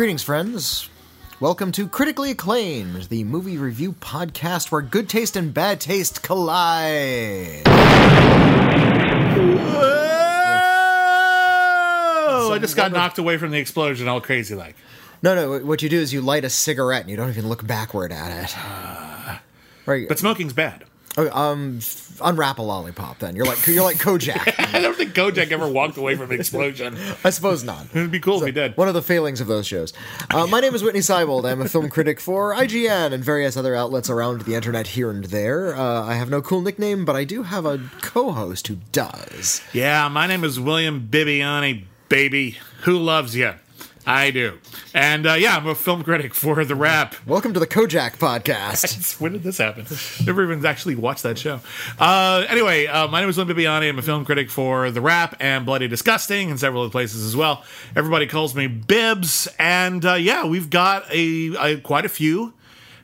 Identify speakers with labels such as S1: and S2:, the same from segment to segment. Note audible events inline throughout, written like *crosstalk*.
S1: Greetings, friends. Welcome to Critically Acclaimed, the movie review podcast where good taste and bad taste collide.
S2: Oh, I just got knocked away from the explosion, all crazy like.
S1: No, no, what you do is you light a cigarette and you don't even look backward at it. Ah. Right.
S2: But smoking's bad.
S1: Oh, um, unwrap a lollipop then. You're like you're like Kojak. *laughs*
S2: I don't think Kojak ever walked away from an explosion. *laughs*
S1: I suppose not.
S2: It'd be cool if he did.
S1: One of the failings of those shows. Uh, my name is Whitney Seibold. I'm a film critic for IGN and various other outlets around the internet here and there. Uh, I have no cool nickname, but I do have a co-host who does.
S2: Yeah, my name is William Bibbiani, baby. Who loves you? I do. And uh, yeah, I'm a film critic for The Wrap.
S1: Welcome to the Kojak podcast. *laughs*
S2: when did this happen? Never even actually watched that show. Uh, anyway, uh, my name is Lynn Bibbiani. I'm a film critic for The Wrap and Bloody Disgusting and several other places as well. Everybody calls me Bibs. And uh, yeah, we've got a, a quite a few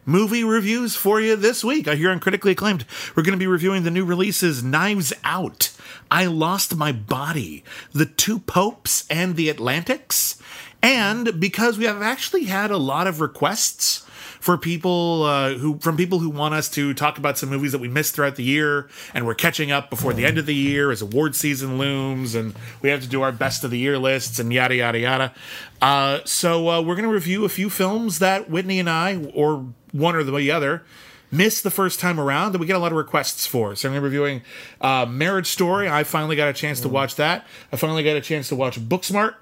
S2: movie reviews for you this week. I hear on critically acclaimed. We're going to be reviewing the new releases Knives Out, I Lost My Body, The Two Popes, and The Atlantics. And because we have actually had a lot of requests for people uh, who from people who want us to talk about some movies that we missed throughout the year, and we're catching up before the end of the year as award season looms, and we have to do our best of the year lists and yada yada yada. Uh, so uh, we're going to review a few films that Whitney and I, or one or the other, missed the first time around that we get a lot of requests for. So I'm going to be reviewing uh, Marriage Story. I finally got a chance to watch that. I finally got a chance to watch Booksmart.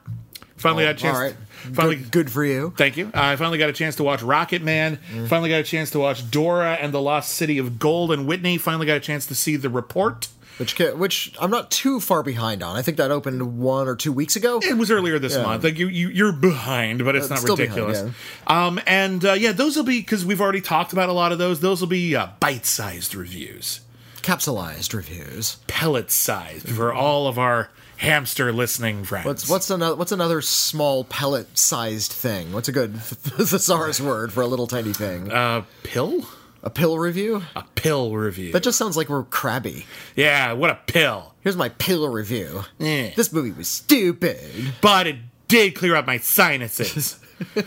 S2: Finally got a chance.
S1: All right.
S2: Finally,
S1: good, good for you.
S2: Thank you. I finally got a chance to watch Rocket Man. Finally got a chance to watch Dora and the Lost City of Gold. And Whitney finally got a chance to see The Report.
S1: Which, which I'm not too far behind on. I think that opened one or two weeks ago.
S2: It was earlier this month. Like you, you, you're behind, but it's
S1: Uh,
S2: not
S1: still behind,
S2: ridiculous. Um, and uh, yeah, those will be because we've already talked about a lot of those. Those will be uh, bite-sized reviews,
S1: Capsulized reviews.
S2: pellet-sized for all of our hamster listening friends.
S1: What's what's another what's another small pellet sized thing? What's a good *laughs* thesaurus word for a little tiny thing?
S2: uh, pill?
S1: a pill review?
S2: A pill review.
S1: That just sounds like we're crabby.
S2: yeah, what a pill.
S1: Here's my pill review.
S2: Eh.
S1: This movie was stupid.
S2: But it did clear up my sinuses. *laughs*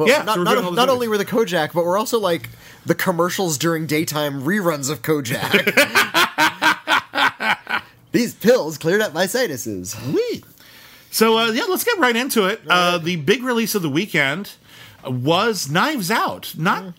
S1: Well,
S2: Yeah,
S1: not,
S2: so
S1: not,
S2: doing all those
S1: not only were the Kojak, but we're also like the commercials during daytime reruns of Kojak. *laughs* These pills cleared up my sinuses. Whee!
S2: So uh, yeah, let's get right into it. Uh, the big release of the weekend was Knives Out. Not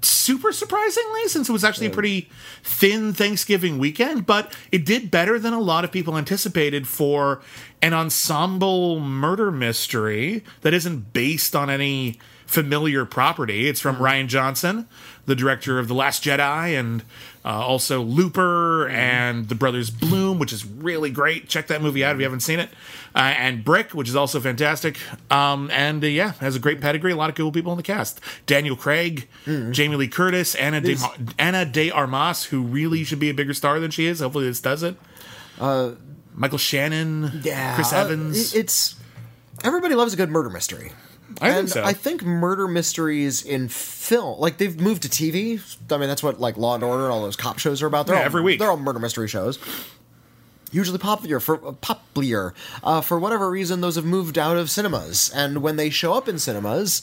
S2: super surprisingly, since it was actually a pretty thin Thanksgiving weekend, but it did better than a lot of people anticipated for an ensemble murder mystery that isn't based on any familiar property. It's from Rian Johnson, the director of The Last Jedi, and uh, also Looper and The Brothers Bloom, which is really great. Check that movie out if you haven't seen it. Uh, and Brick, which is also fantastic. Um, and uh, yeah, has a great pedigree. A lot of cool people in the cast. Daniel Craig, Jamie Lee Curtis, Ana de, Ana de Armas, who really should be a bigger star than she is. Hopefully, this does it. Michael Shannon,
S1: Yeah,
S2: Chris
S1: uh,
S2: Evans.
S1: it- it's everybody loves a good murder mystery.
S2: I think
S1: and
S2: so.
S1: I think murder mysteries in film, like they've moved to TV. I mean, that's what like Law and Order and all those cop shows are about. They're
S2: Yeah,
S1: all,
S2: every week.
S1: they're all murder mystery shows. Usually popular for popular uh, for whatever reason. Those have moved out of cinemas, and when they show up in cinemas,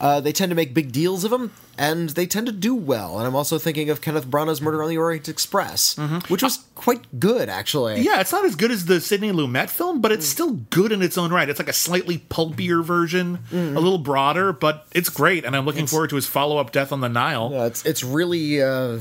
S1: uh, they tend to make big deals of them, and they tend to do well. And I'm also thinking of Kenneth Branagh's Murder on the Orient Express, which was quite good actually.
S2: Yeah, it's not as good as the Sidney Lumet film, but
S1: Mm.
S2: it's still good in its own right. It's like a slightly pulpier version,
S1: Mm.
S2: a little broader, but it's great. And I'm looking forward to his follow up, Death on the Nile.
S1: Yeah, it's it's really. Uh,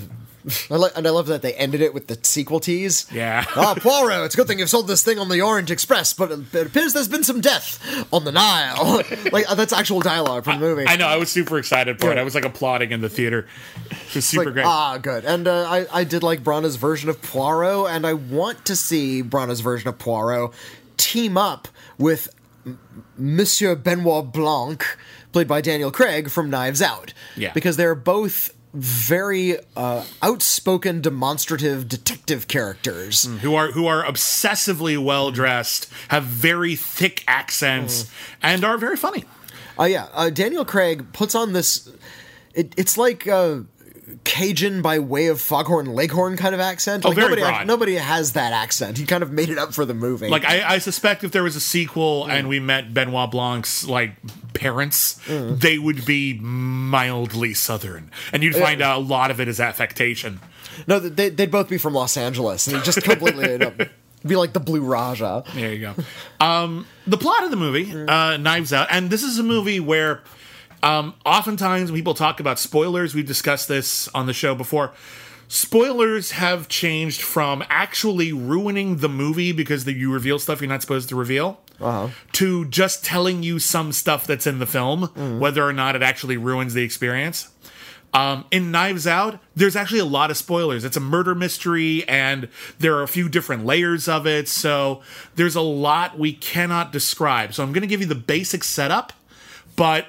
S1: I like, and I love that they ended it with the sequel tease.
S2: Yeah. *laughs*
S1: ah, Poirot, it's a good thing you've sold this thing on the Orient Express, but it, appears there's been some death on the Nile. *laughs* like uh, that's actual dialogue from the movie.
S2: I know, I was super excited for it. I was like applauding in the theater. It was super
S1: like,
S2: great.
S1: Ah, good. And uh, I, I did like Branagh's version of Poirot, and I want to see Branagh's version of Poirot team up with M- Monsieur Benoit Blanc, played by Daniel Craig from Knives Out.
S2: Yeah.
S1: Because they're both very uh, outspoken, demonstrative detective characters.
S2: who are who are obsessively well dressed, have very thick accents, and are very funny.
S1: Uh, yeah, uh, Daniel Craig puts on this. It, it's like uh, Cajun by way of Foghorn Leghorn kind of accent. Like
S2: Oh, very
S1: nobody,
S2: broad.
S1: nobody has that accent. He kind of made it up for the movie.
S2: Like I, I suspect if there was a sequel and we met Benoit Blanc's like parents, they would be mildly southern, and you'd find out a lot of it is affectation.
S1: no, they, they'd both be from Los Angeles, and just completely up *laughs* be like the Blue Raja.
S2: There you go. Um, the plot of the movie, uh, Knives Out, and this is a movie where um, oftentimes when people talk about spoilers, we've discussed this on the show before. Spoilers have changed from actually ruining the movie because the, you reveal stuff you're not supposed to reveal to just telling you some stuff that's in the film, whether or not it actually ruins the experience. Um, in Knives Out, there's actually a lot of spoilers. It's a murder mystery, and there are a few different layers of it. So there's a lot we cannot describe. So I'm going to give you the basic setup, but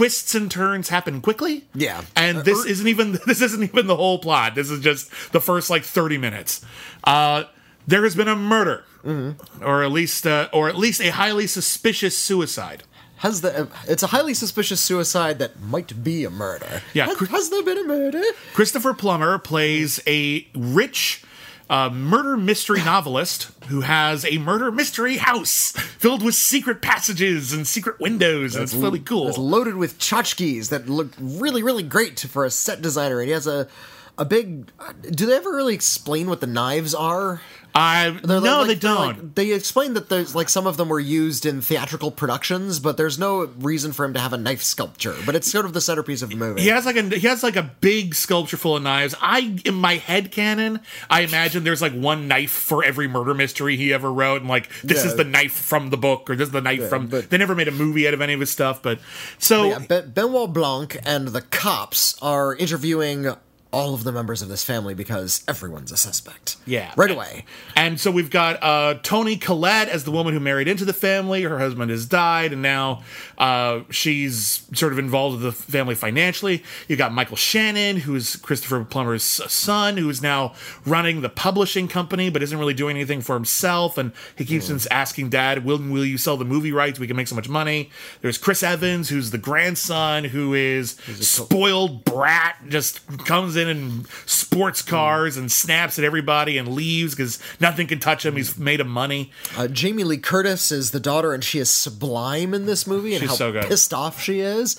S2: twists and turns happen quickly.
S1: Yeah.
S2: and this isn't even *laughs* this isn't even the whole plot. This is just the first like 30 minutes. Uh, there has been a murder, or at least uh, or at least a highly suspicious suicide.
S1: Has the it's a highly suspicious suicide that might be a murder.
S2: Yeah,
S1: has, has there been a murder?
S2: Christopher Plummer plays a rich uh, murder mystery novelist who has a murder mystery house filled with secret passages and secret windows, and it's really cool.
S1: It's loaded with tchotchkes that look really, really great for a set designer. And he has a a big. Do they ever really explain what the knives are?
S2: I
S1: They're
S2: no,
S1: like-
S2: they don't.
S1: like- they explain that there's like some of them were used in theatrical productions, but there's no reason for him to have a knife sculpture. But it's sort of the centerpiece of the movie.
S2: he has like a he has like a big sculpture full of knives. I in my head canon, I imagine there's like one knife for every murder mystery he ever wrote, and like this
S1: Yeah.
S2: is the knife from the book, or this is the knife from.
S1: but-
S2: they never made a movie out of any of his stuff, but so
S1: Yeah, ben- Benoit Blanc and the cops are interviewing all of the members of this family because everyone's a suspect.
S2: Yeah.
S1: right away.
S2: And so we've got uh, Toni Collette as the woman who married into the family. Her husband has died, and now uh, she's sort of involved with the family financially. You've got Michael Shannon, who's Christopher Plummer's son, who is now running the publishing company, but isn't really doing anything for himself. And he keeps
S1: Hmm.
S2: asking Dad, "Will will you sell the movie rights? We can make so much money." There's Chris Evans, who's the grandson, who is spoiled brat, just comes in and sports cars and snaps at everybody and leaves because nothing can touch him. He's made of money.
S1: Uh, Jamie Lee Curtis is the daughter, and she is sublime in this movie, and
S2: She's
S1: how
S2: so good.
S1: pissed off she is.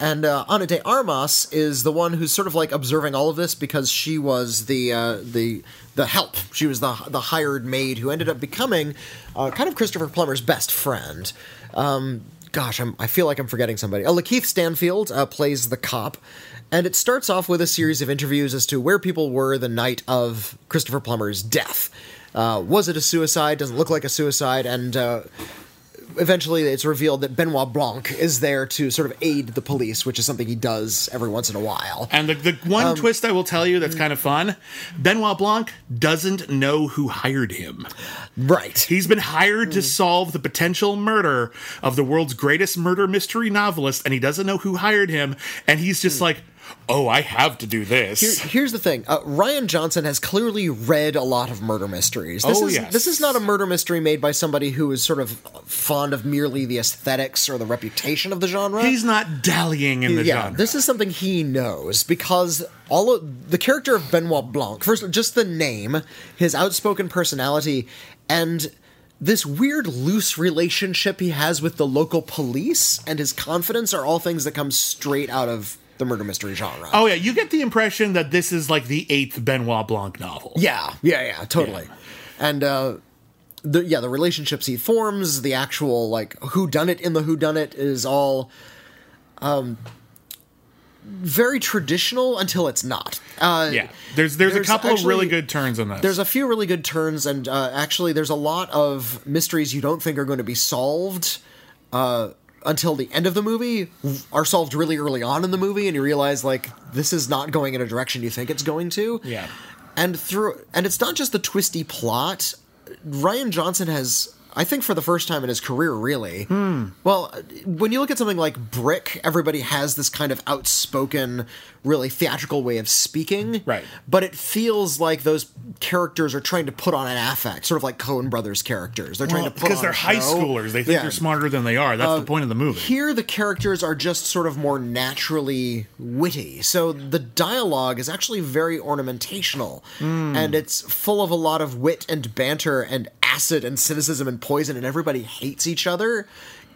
S1: And uh, Ana de Armas is the one who's sort of like observing all of this because she was the uh, the the help. She was the the hired maid who ended up becoming uh, kind of Christopher Plummer's best friend. Um, gosh, I'm, I feel like I'm forgetting somebody. Oh, Lakeith Stanfield uh, plays the cop. And it starts off with a series of interviews as to where people were the night of Christopher Plummer's death. Uh, was it a suicide? Doesn't look like a suicide. And uh, eventually it's revealed that Benoit Blanc is there to sort of aid the police, which is something he does every once in a while.
S2: And the, the one twist I will tell you that's kind of fun Benoit Blanc doesn't know who hired him.
S1: Right.
S2: He's been hired to solve the potential murder of the world's greatest murder mystery novelist, and he doesn't know who hired him. And he's just like, oh, I have to do this.
S1: Here- here's the thing. Uh, Rian Johnson has clearly read a lot of murder mysteries. This
S2: Oh,
S1: is
S2: yes.
S1: this is not a murder mystery made by somebody who is sort of fond of merely the aesthetics or the reputation of the genre.
S2: He's not dallying in the
S1: yeah,
S2: genre.
S1: this is something he knows because all of the character of Benoit Blanc, first just the name, his outspoken personality, and this weird loose relationship he has with the local police and his confidence are all things that come straight out of the murder mystery genre.
S2: oh, yeah, you get the impression that this is like the eighth Benoit Blanc novel.
S1: Yeah, yeah, yeah, totally. And uh the yeah, the relationships he forms, the actual like who done it in the who done it is all um very traditional until it's not. Uh
S2: Yeah, there's there's,
S1: There's
S2: a couple of really good turns in this.
S1: there's a few really good turns, and uh, actually, there's a lot of mysteries you don't think are going to be solved uh, until the end of the movie are solved really early on in the movie, and you realize like this is not going in a direction you think it's going to.
S2: Yeah.
S1: and through and it's not just the twisty plot. Rian Johnson has I think for the first time in his career, really. Well, uh, when you look at something like Brick, everybody has this kind of outspoken, really theatrical way of speaking.
S2: Right.
S1: But it feels like those characters are trying to put on an affect, sort of like Coen Brothers characters. They're trying to put
S2: because they're high
S1: show.
S2: schoolers. They think
S1: Yeah. Uh,
S2: they're smarter than they are. That's the point of the movie.
S1: Here, the characters are just sort of more naturally witty. So the dialogue is actually very ornamentational.
S2: Hmm.
S1: And it's full of a lot of wit and banter and acid and cynicism and poison, and everybody hates each other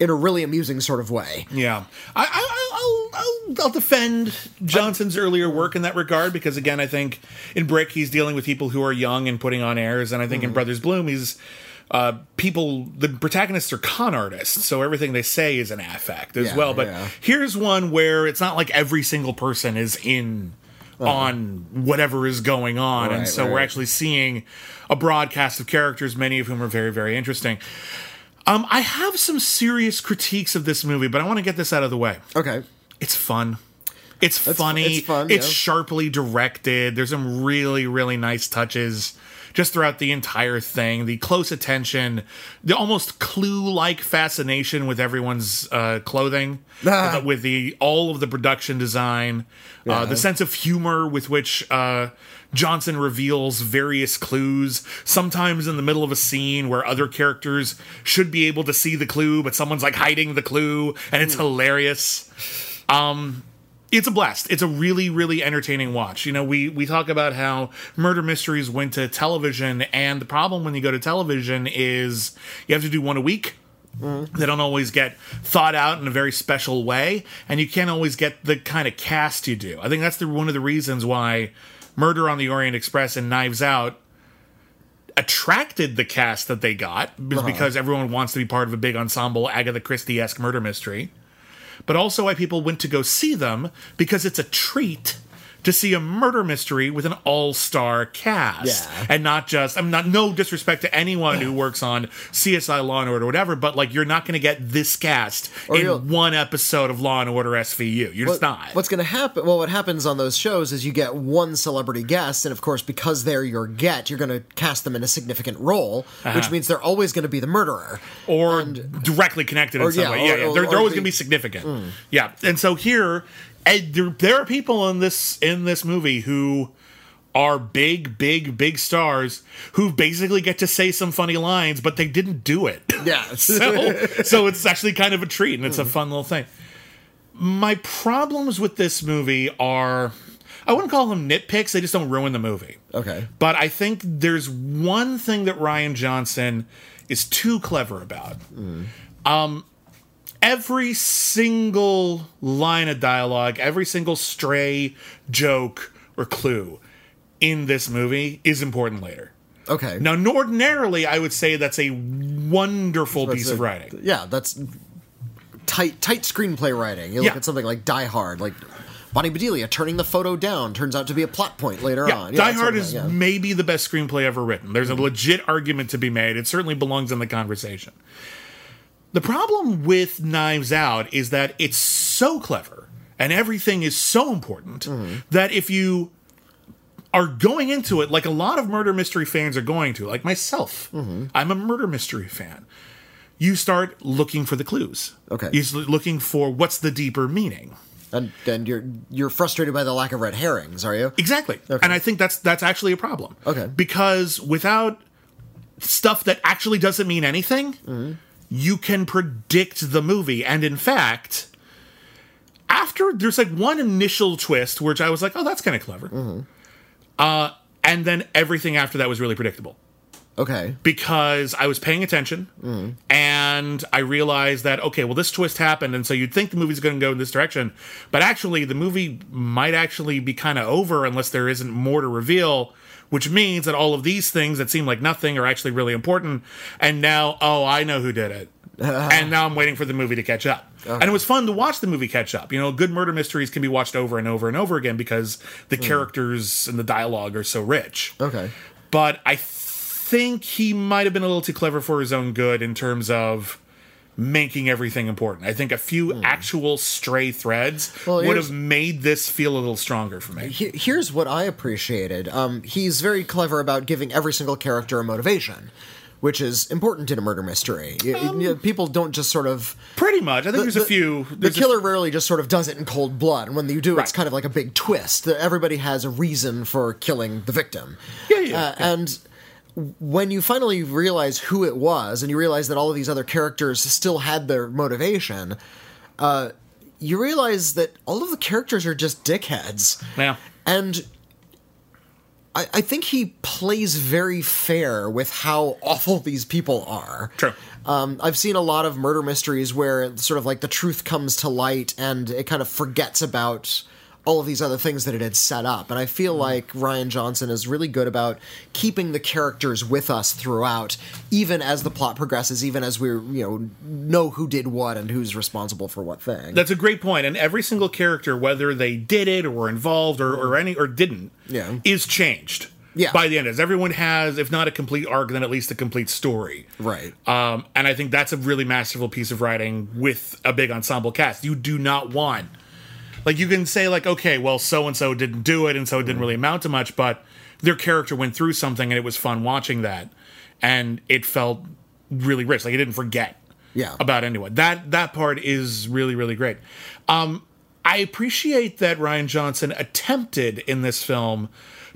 S1: in a really amusing sort of way.
S2: Yeah, I, I, I'll, I'll, I'll defend Johnson's earlier work in that regard because again, I think in Brick he's dealing with people who are young and putting on airs, and I think
S1: Mm-hmm.
S2: in Brothers Bloom he's uh, people. The protagonists are con artists, so everything they say is an affect as
S1: Yeah,
S2: well. But
S1: yeah.
S2: here's one where it's not like every single person is in. On whatever is going on, and
S1: Uh-huh.
S2: So
S1: right,
S2: we're actually seeing a broadcast of characters, many of whom are very, very interesting. Um, I have some serious critiques of this movie, but I want to get this out of the way.
S1: Okay.
S2: It's fun. It's
S1: fu-
S2: funny.
S1: it's fun,
S2: It's
S1: yeah.
S2: sharply directed. There's some really, really nice touches just throughout the entire thing. The close attention, the almost clue-like fascination with everyone's uh, clothing, *laughs*
S1: Ah.
S2: with, with the all of the production design, uh, the sense of humor with which uh, Johnson reveals various clues. Sometimes in the middle of a scene where other characters should be able to see the clue, but someone's like hiding the clue, and it's hilarious it's a blast. It's a really, really entertaining watch. You know, we we talk about how murder mysteries went to television, and the problem when you go to television is you have to do one a week. Mm-hmm. They don't always get thought out in a very special way, and you can't always get the kind of cast you do. I think that's the, one of the reasons why Murder on the Orient Express and Knives Out attracted the cast that they got is uh-huh. because everyone wants to be part of a big ensemble Agatha Christie esque murder mystery but also why people went to go see them because it's a treat to see a murder mystery with an all-star cast
S1: Yeah.
S2: and not just i'm not no disrespect to anyone who works on csi law and order or whatever but like you're not going to get this cast
S1: Or
S2: in one episode of law and order svu you're just not
S1: What's going to happen? Well, what happens on those shows is you get one celebrity guest, and of course, because they're your get, you're going to cast them in a significant role,
S2: Uh-huh.
S1: which means they're always going to be the murderer.
S2: or directly connected in
S1: or,
S2: some
S1: yeah,
S2: way. Yeah,
S1: or-
S2: yeah.
S1: or-
S2: They're, they're always
S1: the-
S2: going to be significant. Yeah, and so here, and there, there are people in this in this movie who are big, big, big stars who basically get to say some funny lines, but they didn't do it. *laughs*
S1: Yeah. *laughs*
S2: so, so it's actually kind of a treat, and it's a fun little thing. My problems with this movie are. I wouldn't call them nitpicks, they just don't ruin the movie.
S1: okay.
S2: But I think there's one thing that Rian Johnson is too clever about. Um, every single line of dialogue, every single stray joke or clue in this movie is important later.
S1: Okay.
S2: Now, ordinarily, I would say that's a wonderful piece of writing.
S1: Yeah, that's tight, tight screenplay writing. You look
S2: Yeah.
S1: at something like Die Hard, like Bonnie Bedelia turning the photo down turns out to be a plot point later
S2: Yeah,
S1: on.
S2: Die Hard is
S1: yeah.
S2: maybe the best screenplay ever written. There's a legit argument to be made. It certainly belongs in the conversation. The problem with Knives Out is that it's so clever and everything is so important that if you are going into it like a lot of murder mystery fans are going to, like myself, I'm a murder mystery fan. You start looking for the clues.
S1: Okay.
S2: You're looking for what's the deeper meaning.
S1: and and you're you're frustrated by the lack of red herrings, are you?
S2: Exactly.
S1: Okay.
S2: And I think that's that's actually a problem.
S1: Okay.
S2: Because without stuff that actually doesn't mean anything,
S1: Mm-hmm.
S2: You can predict the movie. And in fact, after there's like one initial twist, which I was like, oh, that's kind of clever.
S1: Mm-hmm.
S2: Uh, and then everything after that was really predictable
S1: Okay.
S2: because I was paying attention and I realized that okay, well this twist happened and so you'd think the movie's going to go in this direction, but actually the movie might actually be kind of over unless there isn't more to reveal, which means that all of these things that seem like nothing are actually really important and now oh, I know who did it. *laughs* and now I'm waiting for the movie to catch up. And it was fun to watch the movie catch up. You know, good murder mysteries can be watched over and over and over again because the hmm. characters and the dialogue are so rich
S1: Okay.
S2: but I think he might have been a little too clever for his own good in terms of making everything important. I think a few actual stray threads.
S1: Well,
S2: would have made this feel a little stronger for me.
S1: He- Here's what I appreciated. Um, he's very clever about giving every single character a motivation. which is important in a murder mystery.
S2: Um,
S1: people don't just sort of
S2: Pretty much. I think there's a few.
S1: the
S2: there's a
S1: killer rarely just sort of does it in cold blood, and when you do, it's kind of like a big twist. That Everybody has a reason for killing the victim.
S2: Yeah, yeah,
S1: Uh, And when you finally realize who it was, and you realize that all of these other characters still had their motivation, uh, you realize that all of the characters are just dickheads.
S2: Yeah.
S1: And I, I think he plays very fair with how awful *laughs* these people are.
S2: True.
S1: Um, I've seen a lot of murder mysteries where sort of like the truth comes to light and it kind of forgets about all of these other things that it had set up. And I feel like Rian Johnson is really good about keeping the characters with us throughout, even as the plot progresses, even as we you know know who did what and who's responsible for what thing.
S2: That's a great point. point, and every single character, whether they did it or were involved or, or any or didn't,
S1: Yeah.
S2: is changed.
S1: Yeah.
S2: By the end, as everyone has, if not a complete arc, then at least a complete story.
S1: right.
S2: Um, and I think that's a really masterful piece of writing with a big ensemble cast. You do not want, like, you can say like, okay, well, so and so didn't do it, and so it didn't really amount to much, but their character went through something, and it was fun watching that, and it felt really rich. Like, it didn't forget
S1: Yeah.
S2: about anyone. That that part is really really great. Um, I appreciate that Rian Johnson attempted in this film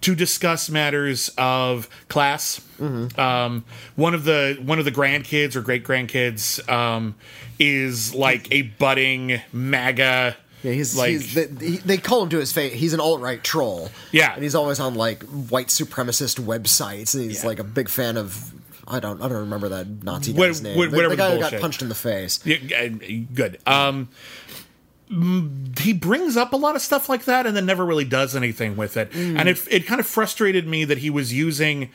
S2: to discuss matters of class. Um, one of the one of the grandkids or great grandkids um, is like a budding MAGA.
S1: Yeah, he's,
S2: like
S1: he's they, he, they call him to his face. He's an alt right troll.
S2: Yeah.
S1: and he's always on like white supremacist websites. And he's
S2: Yeah.
S1: like a big fan of. I don't. I don't remember that Nazi
S2: What-
S1: guy's name.
S2: what-
S1: The-
S2: whatever
S1: the guy
S2: the
S1: got punched in the face.
S2: Yeah, uh, good. Um, he brings up a lot of stuff like that, and then never really does anything with it.
S1: Mm.
S2: And it it kind of frustrated me that he was using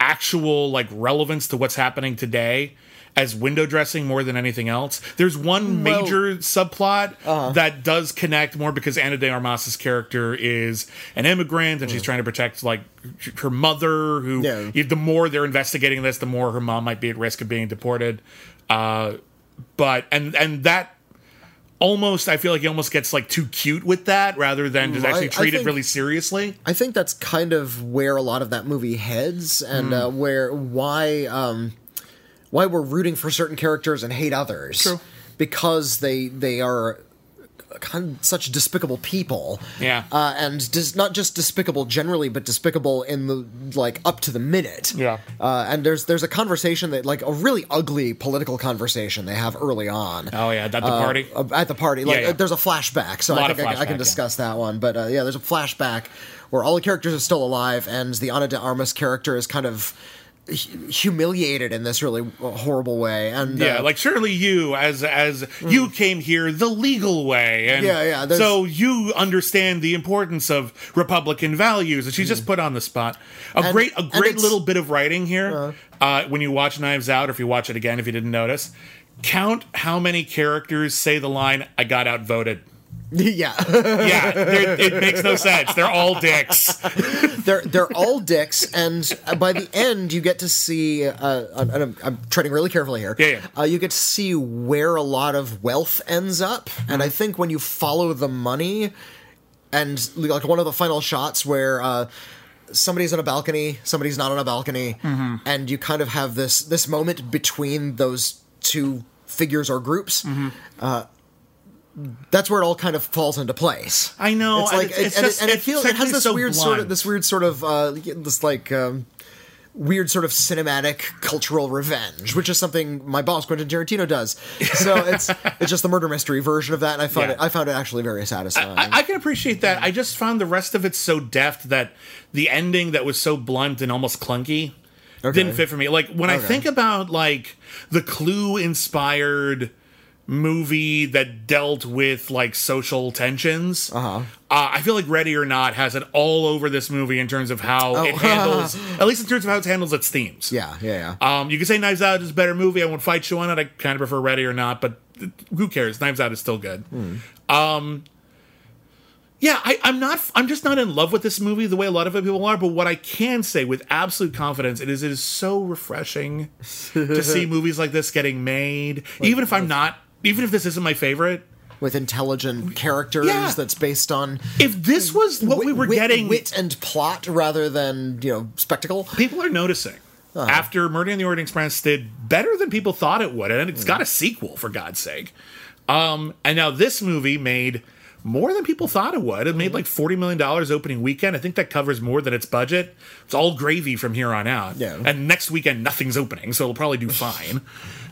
S2: actual like relevance to what's happening today as window dressing more than anything else. There's one
S1: uh-huh.
S2: major subplot that does connect more because Ana de Armas's character is an immigrant and she's trying to protect like her mother who
S1: Mm. Yeah.
S2: the more they're investigating this the more her mom might be at risk of being deported. Uh but and and that almost I feel like he almost gets like too cute with that rather than just
S1: Mm,
S2: actually treat it really seriously.
S1: I think that's kind of where a lot of that movie heads, and
S2: Hmm.
S1: uh, where why um, why we're rooting for certain characters and hate others.
S2: True.
S1: Because they they are kind of such despicable people.
S2: Yeah.
S1: Uh, and dis- not just despicable generally, but despicable in the like up to the minute.
S2: Yeah.
S1: Uh, and there's there's a conversation that like a really ugly political conversation they have early on.
S2: Oh yeah, at the party.
S1: Uh, at the party. Like
S2: yeah.
S1: uh, there's a flashback, so I think I, I can
S2: yeah.
S1: discuss that one. But uh, yeah, there's a flashback where all the characters are still alive, and the Ana de Armas character is kind of humiliated in this really horrible way. And
S2: Yeah,
S1: uh,
S2: like surely you, as as you came here the legal way, and
S1: Yeah, yeah,
S2: so you understand the importance of Republican values. And she's just put on the spot. A
S1: And-
S2: great, a great little bit of writing here. Uh, when you watch Knives Out, or if you watch it again, if you didn't notice, count how many characters say the line "I got outvoted." *laughs*
S1: yeah,
S2: Yeah, it makes no sense. They're all dicks. *laughs*
S1: they're they're all dicks, and by the end you get to see. Uh, and I'm, I'm treading really carefully here.
S2: Yeah, yeah.
S1: Uh, you get to see where a lot of wealth ends up, and I think when you follow the money, and like one of the final shots where. Uh, somebody's on a balcony, somebody's not on a balcony,
S2: Mm-hmm.
S1: and you kind of have this this moment between those two figures or groups.
S2: Mm-hmm.
S1: Uh, that's where it all kind of falls into place.
S2: I know.
S1: It's
S2: and
S1: like,
S2: it's,
S1: and,
S2: it's
S1: and
S2: just
S1: it, and it feels it has this
S2: so
S1: weird sort of this weird sort of uh, this like um, weird sort of cinematic cultural revenge, which is something my boss Quentin Tarantino does. So *laughs* it's it's just the murder mystery version of that, and I found
S2: Yeah.
S1: it I found it actually very satisfying.
S2: I, I can appreciate that. I just found the rest of it so deft that the ending that was so blunt and almost clunky didn't fit for me. Like when I think about like the Clue inspired movie that dealt with like social tensions. Uh-huh. Uh, I feel like Ready or Not has it all over this movie in terms of how it handles, *laughs* at least in terms of how it handles its themes.
S1: yeah, yeah, yeah.
S2: Um, you can say Knives Out is a better movie. I won't fight you on it. I kind of prefer Ready or Not, but who cares? Knives Out is still good. Um, yeah, I, I'm not. I'm just not in love with this movie the way a lot of other people are. But what I can say with absolute confidence, it is it is so refreshing *laughs* to see movies like this getting made. even if I'm not, even if this isn't my favorite,
S1: With intelligent characters
S2: Yeah.
S1: that's based on
S2: if this was what we were
S1: wit-
S2: getting,
S1: wit and plot rather than you know spectacle.
S2: people are noticing. Uh-huh. after Murder on the Orient Express did better than people thought it would, and it's hmm. got a sequel for God's sake. Um, and now this movie made more than people thought it would. It made hmm. like forty million dollars opening weekend. I think that covers more than its budget. It's all gravy from here on out.
S1: Yeah.
S2: And next weekend nothing's opening, so it'll probably do fine.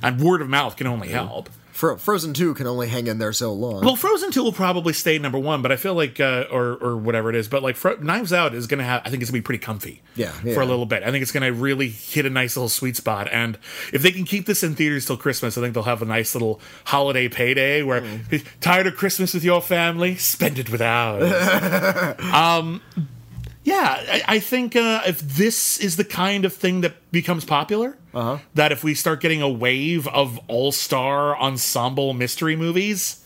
S2: and word of mouth can only hmm. help.
S1: Fro- Frozen 2 can only hang in there so long.
S2: Well, Frozen Two will probably stay number one, but I feel like, uh, or or whatever it is, but like Fro- Knives Out is gonna have. I think it's gonna be pretty comfy.
S1: Yeah,
S2: for a little bit. I think it's gonna really hit a nice little sweet spot, and if they can keep this in theaters till Christmas, I think they'll have a nice little holiday payday where
S1: Mm.
S2: tired of Christmas with your family, spend it with ours. *laughs* um, yeah, I, I think uh, if this is the kind of thing that becomes popular,
S1: Uh-huh.
S2: that if we start getting a wave of all star ensemble mystery movies,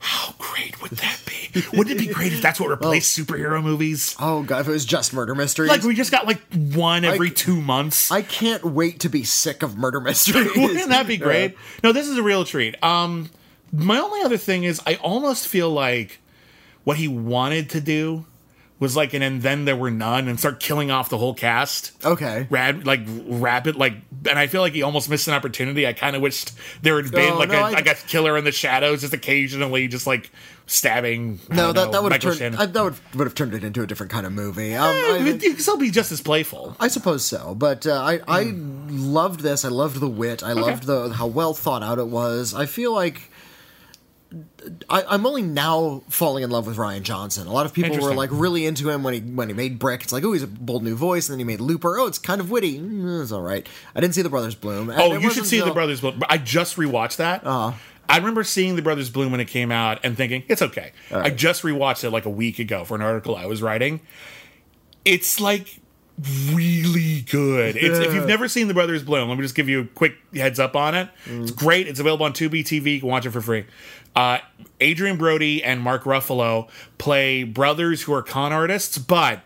S2: how great would that be? Wouldn't it be great if that's what *laughs* replaced superhero movies?
S1: oh god, if it was just murder mysteries.
S2: Like we just got like one every
S1: Like,
S2: two months.
S1: I can't wait to be sick of murder mysteries. *laughs*
S2: Wouldn't that be *laughs* great? No, this is a real treat. Um, my only other thing is I almost feel like what he wanted to do was like an and then there were none and start killing off the whole cast.
S1: Okay.
S2: Rad, like rapid, like, and I feel like he almost missed an opportunity. I kind of wished there had been
S1: No,
S2: like
S1: no,
S2: a,
S1: I-
S2: like a killer in the shadows, just occasionally, just like stabbing.
S1: No, that,
S2: know,
S1: that would have turned I, that would would have turned it into a different kind of movie. Um,
S2: Eh,
S1: I,
S2: it can still be just as playful.
S1: I suppose so, but uh, I I loved this. I loved the wit. I loved the how well thought out it was. I feel like I, I'm only now falling in love with Rian Johnson. A lot of people were like really into him when he when he made Brick. It's like, oh, he's a bold new voice, and then he made Looper. Oh, it's kind of witty. Mm, it's all right. I didn't see the Brothers Bloom. and
S2: Oh, you should see the Brothers Bloom. I just rewatched that.
S1: Uh-huh.
S2: I remember seeing the Brothers Bloom when it came out and thinking it's okay. I just rewatched it like a week ago for an article I was writing. It's like really good. It's, if you've never seen the Brothers Bloom, let me just give you a quick heads up on it. It's great. It's available on Tubi TV. You can watch it for free. Uh, Adrien Brody and Mark Ruffalo play brothers who are con artists, but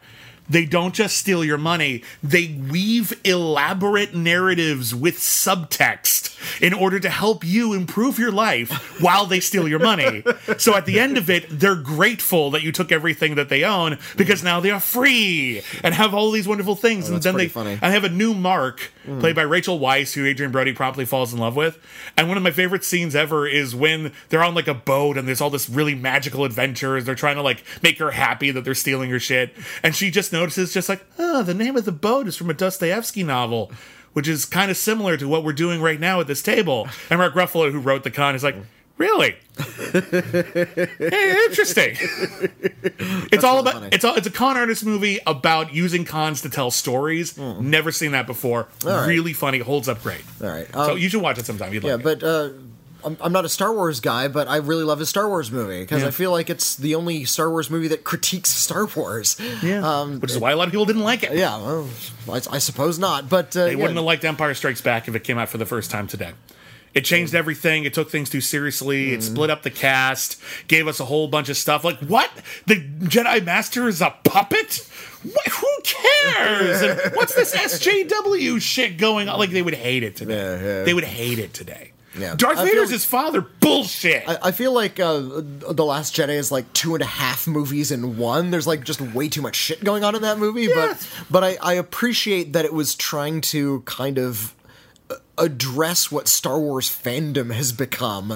S2: they don't just steal your money, they weave elaborate narratives with subtext in order to help you improve your life while they steal your money. So at the end of it, they're grateful that you took everything that they own because now they are free and have all these wonderful things. Oh, and
S1: that's
S2: then they
S1: funny.
S2: I have a new Mark hmm. played by Rachel Weisz, who Adrien Brody promptly falls in love with. And one of my favorite scenes ever is when they're on like a boat and there's all this really magical adventures. They're trying to like make her happy that they're stealing her shit. And she just notices, just like, oh, the name of the boat is from a Dostoevsky novel. Which is kind of similar to what we're doing right now at this table. And Mark Ruffalo, who wrote the con, is like, Really? *laughs* hey, interesting. it's all about
S1: funny.
S2: it's all it's a con artist movie about using cons to tell stories. Never seen that before.
S1: right.
S2: Really funny. Holds up great.
S1: All right.
S2: so
S1: Um,
S2: you should watch it sometime. You'd
S1: Yeah,
S2: like it.
S1: but uh, I'm, I'm not a Star Wars guy, but I really love his Star Wars movie because
S2: Yeah.
S1: I feel like it's the only Star Wars movie that critiques Star Wars. Um,
S2: Which is why a lot of people didn't like it.
S1: yeah, well, I, I suppose not, but uh,
S2: They
S1: yeah.
S2: wouldn't have liked Empire Strikes Back if it came out for the first time today. It changed everything. It took things too seriously. It split up the cast, gave us a whole bunch of stuff. Like, what? The Jedi Master is a puppet? What? Who cares? *laughs* And what's this SJW shit going on? Like, they would hate it today.
S1: Yeah, yeah.
S2: They would hate it today.
S1: Yeah.
S2: Darth
S1: I
S2: Vader's
S1: feel-
S2: his father. Bullshit.
S1: I, I feel like uh, The Last Jedi is like two and a half movies in one. There's like just way too much shit going on in that movie, but but I, I appreciate that it was trying to kind of address what Star Wars fandom has become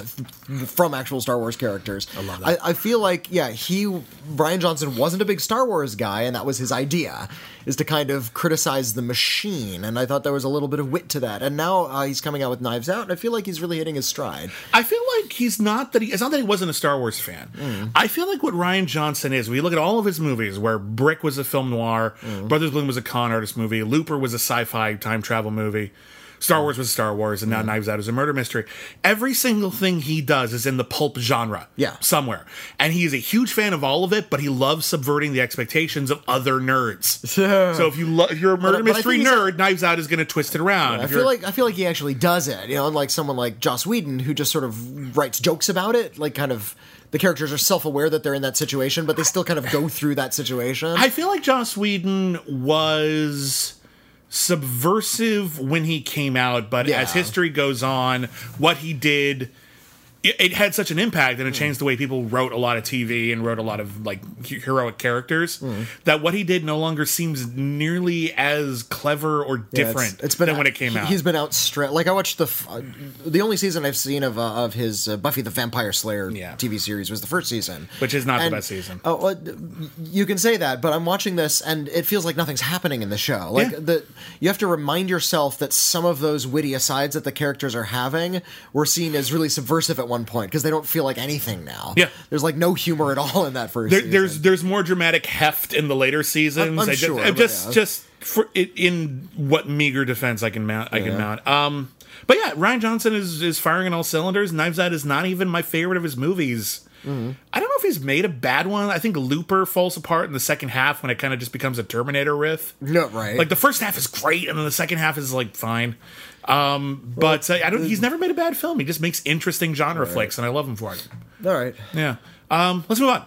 S1: from actual Star Wars characters. I love that. I, I feel like yeah, he Brian Johnson wasn't a big Star Wars guy, and that was his idea is to kind of criticize the machine, and I thought there was a little bit of wit to that. And now uh, he's coming out with Knives Out, and I feel like he's really hitting his stride.
S2: I feel like he's not that he. It's not that he wasn't a Star Wars fan.
S1: Mm.
S2: I feel like what Rian Johnson is. We look at all of his movies, where Brick was a film noir,
S1: Mm.
S2: Brothers Bloom was a con artist movie, Looper was a sci-fi time travel movie. Star Wars was Star Wars, and now
S1: Mm.
S2: Knives Out is a murder mystery. Every single thing he does is in the pulp genre,
S1: Yeah.
S2: somewhere. And he is a huge fan of all of it, but he loves subverting the expectations of other nerds. *laughs* so if you lo- if you're a murder
S1: but
S2: mystery
S1: he's-
S2: nerd, Knives Out is going to twist it around.
S1: I feel like I feel like he actually does it. You know, unlike someone like Joss Whedon who just sort of writes jokes about it, like kind of the characters are self-aware that they're in that situation, but they still kind of go through that situation.
S2: I feel like Joss Whedon was subversive when he came out, but
S1: Yeah.
S2: as history goes on, what he did it, had such an impact and it changed the way people wrote a lot of TV and wrote a lot of like heroic characters that what he did no longer seems nearly as clever or
S1: Yeah,
S2: different
S1: it's been
S2: than when it came
S1: he-
S2: out.
S1: He's been outstra Like I watched the f- uh, the only season I've seen of uh, of his uh, Buffy the Vampire Slayer
S2: Yeah.
S1: TV series was the first season,
S2: Which is not the best season.
S1: Oh, you can say that, but I'm watching this and it feels like nothing's happening in the show. Like
S2: Yeah.
S1: the you have to remind yourself that some of those witty asides that the characters are having were seen as really subversive at one point because they don't feel like anything now.
S2: Yeah.
S1: there's like no humor at all in that first.
S2: there,
S1: season.
S2: there's there's more dramatic heft in the later seasons.
S1: I'm- I'm
S2: I just,
S1: sure,
S2: I'm just
S1: yeah.
S2: just for it, in what meager defense I can mount. I can mount. Um, but yeah, Rian Johnson is is firing on all cylinders. Knives Out is not even my favorite of his movies.
S1: Mm-hmm.
S2: I don't know if he's made a bad one. I think Looper falls apart in the second half when it kind of just becomes a Terminator riff.
S1: no right.
S2: Like the first half is great, and then the second half is like fine. Um, but uh, I don't. He's never made a bad film. He just makes interesting genre flicks, and I love him for it.
S1: all right.
S2: Yeah. Um, let's move on.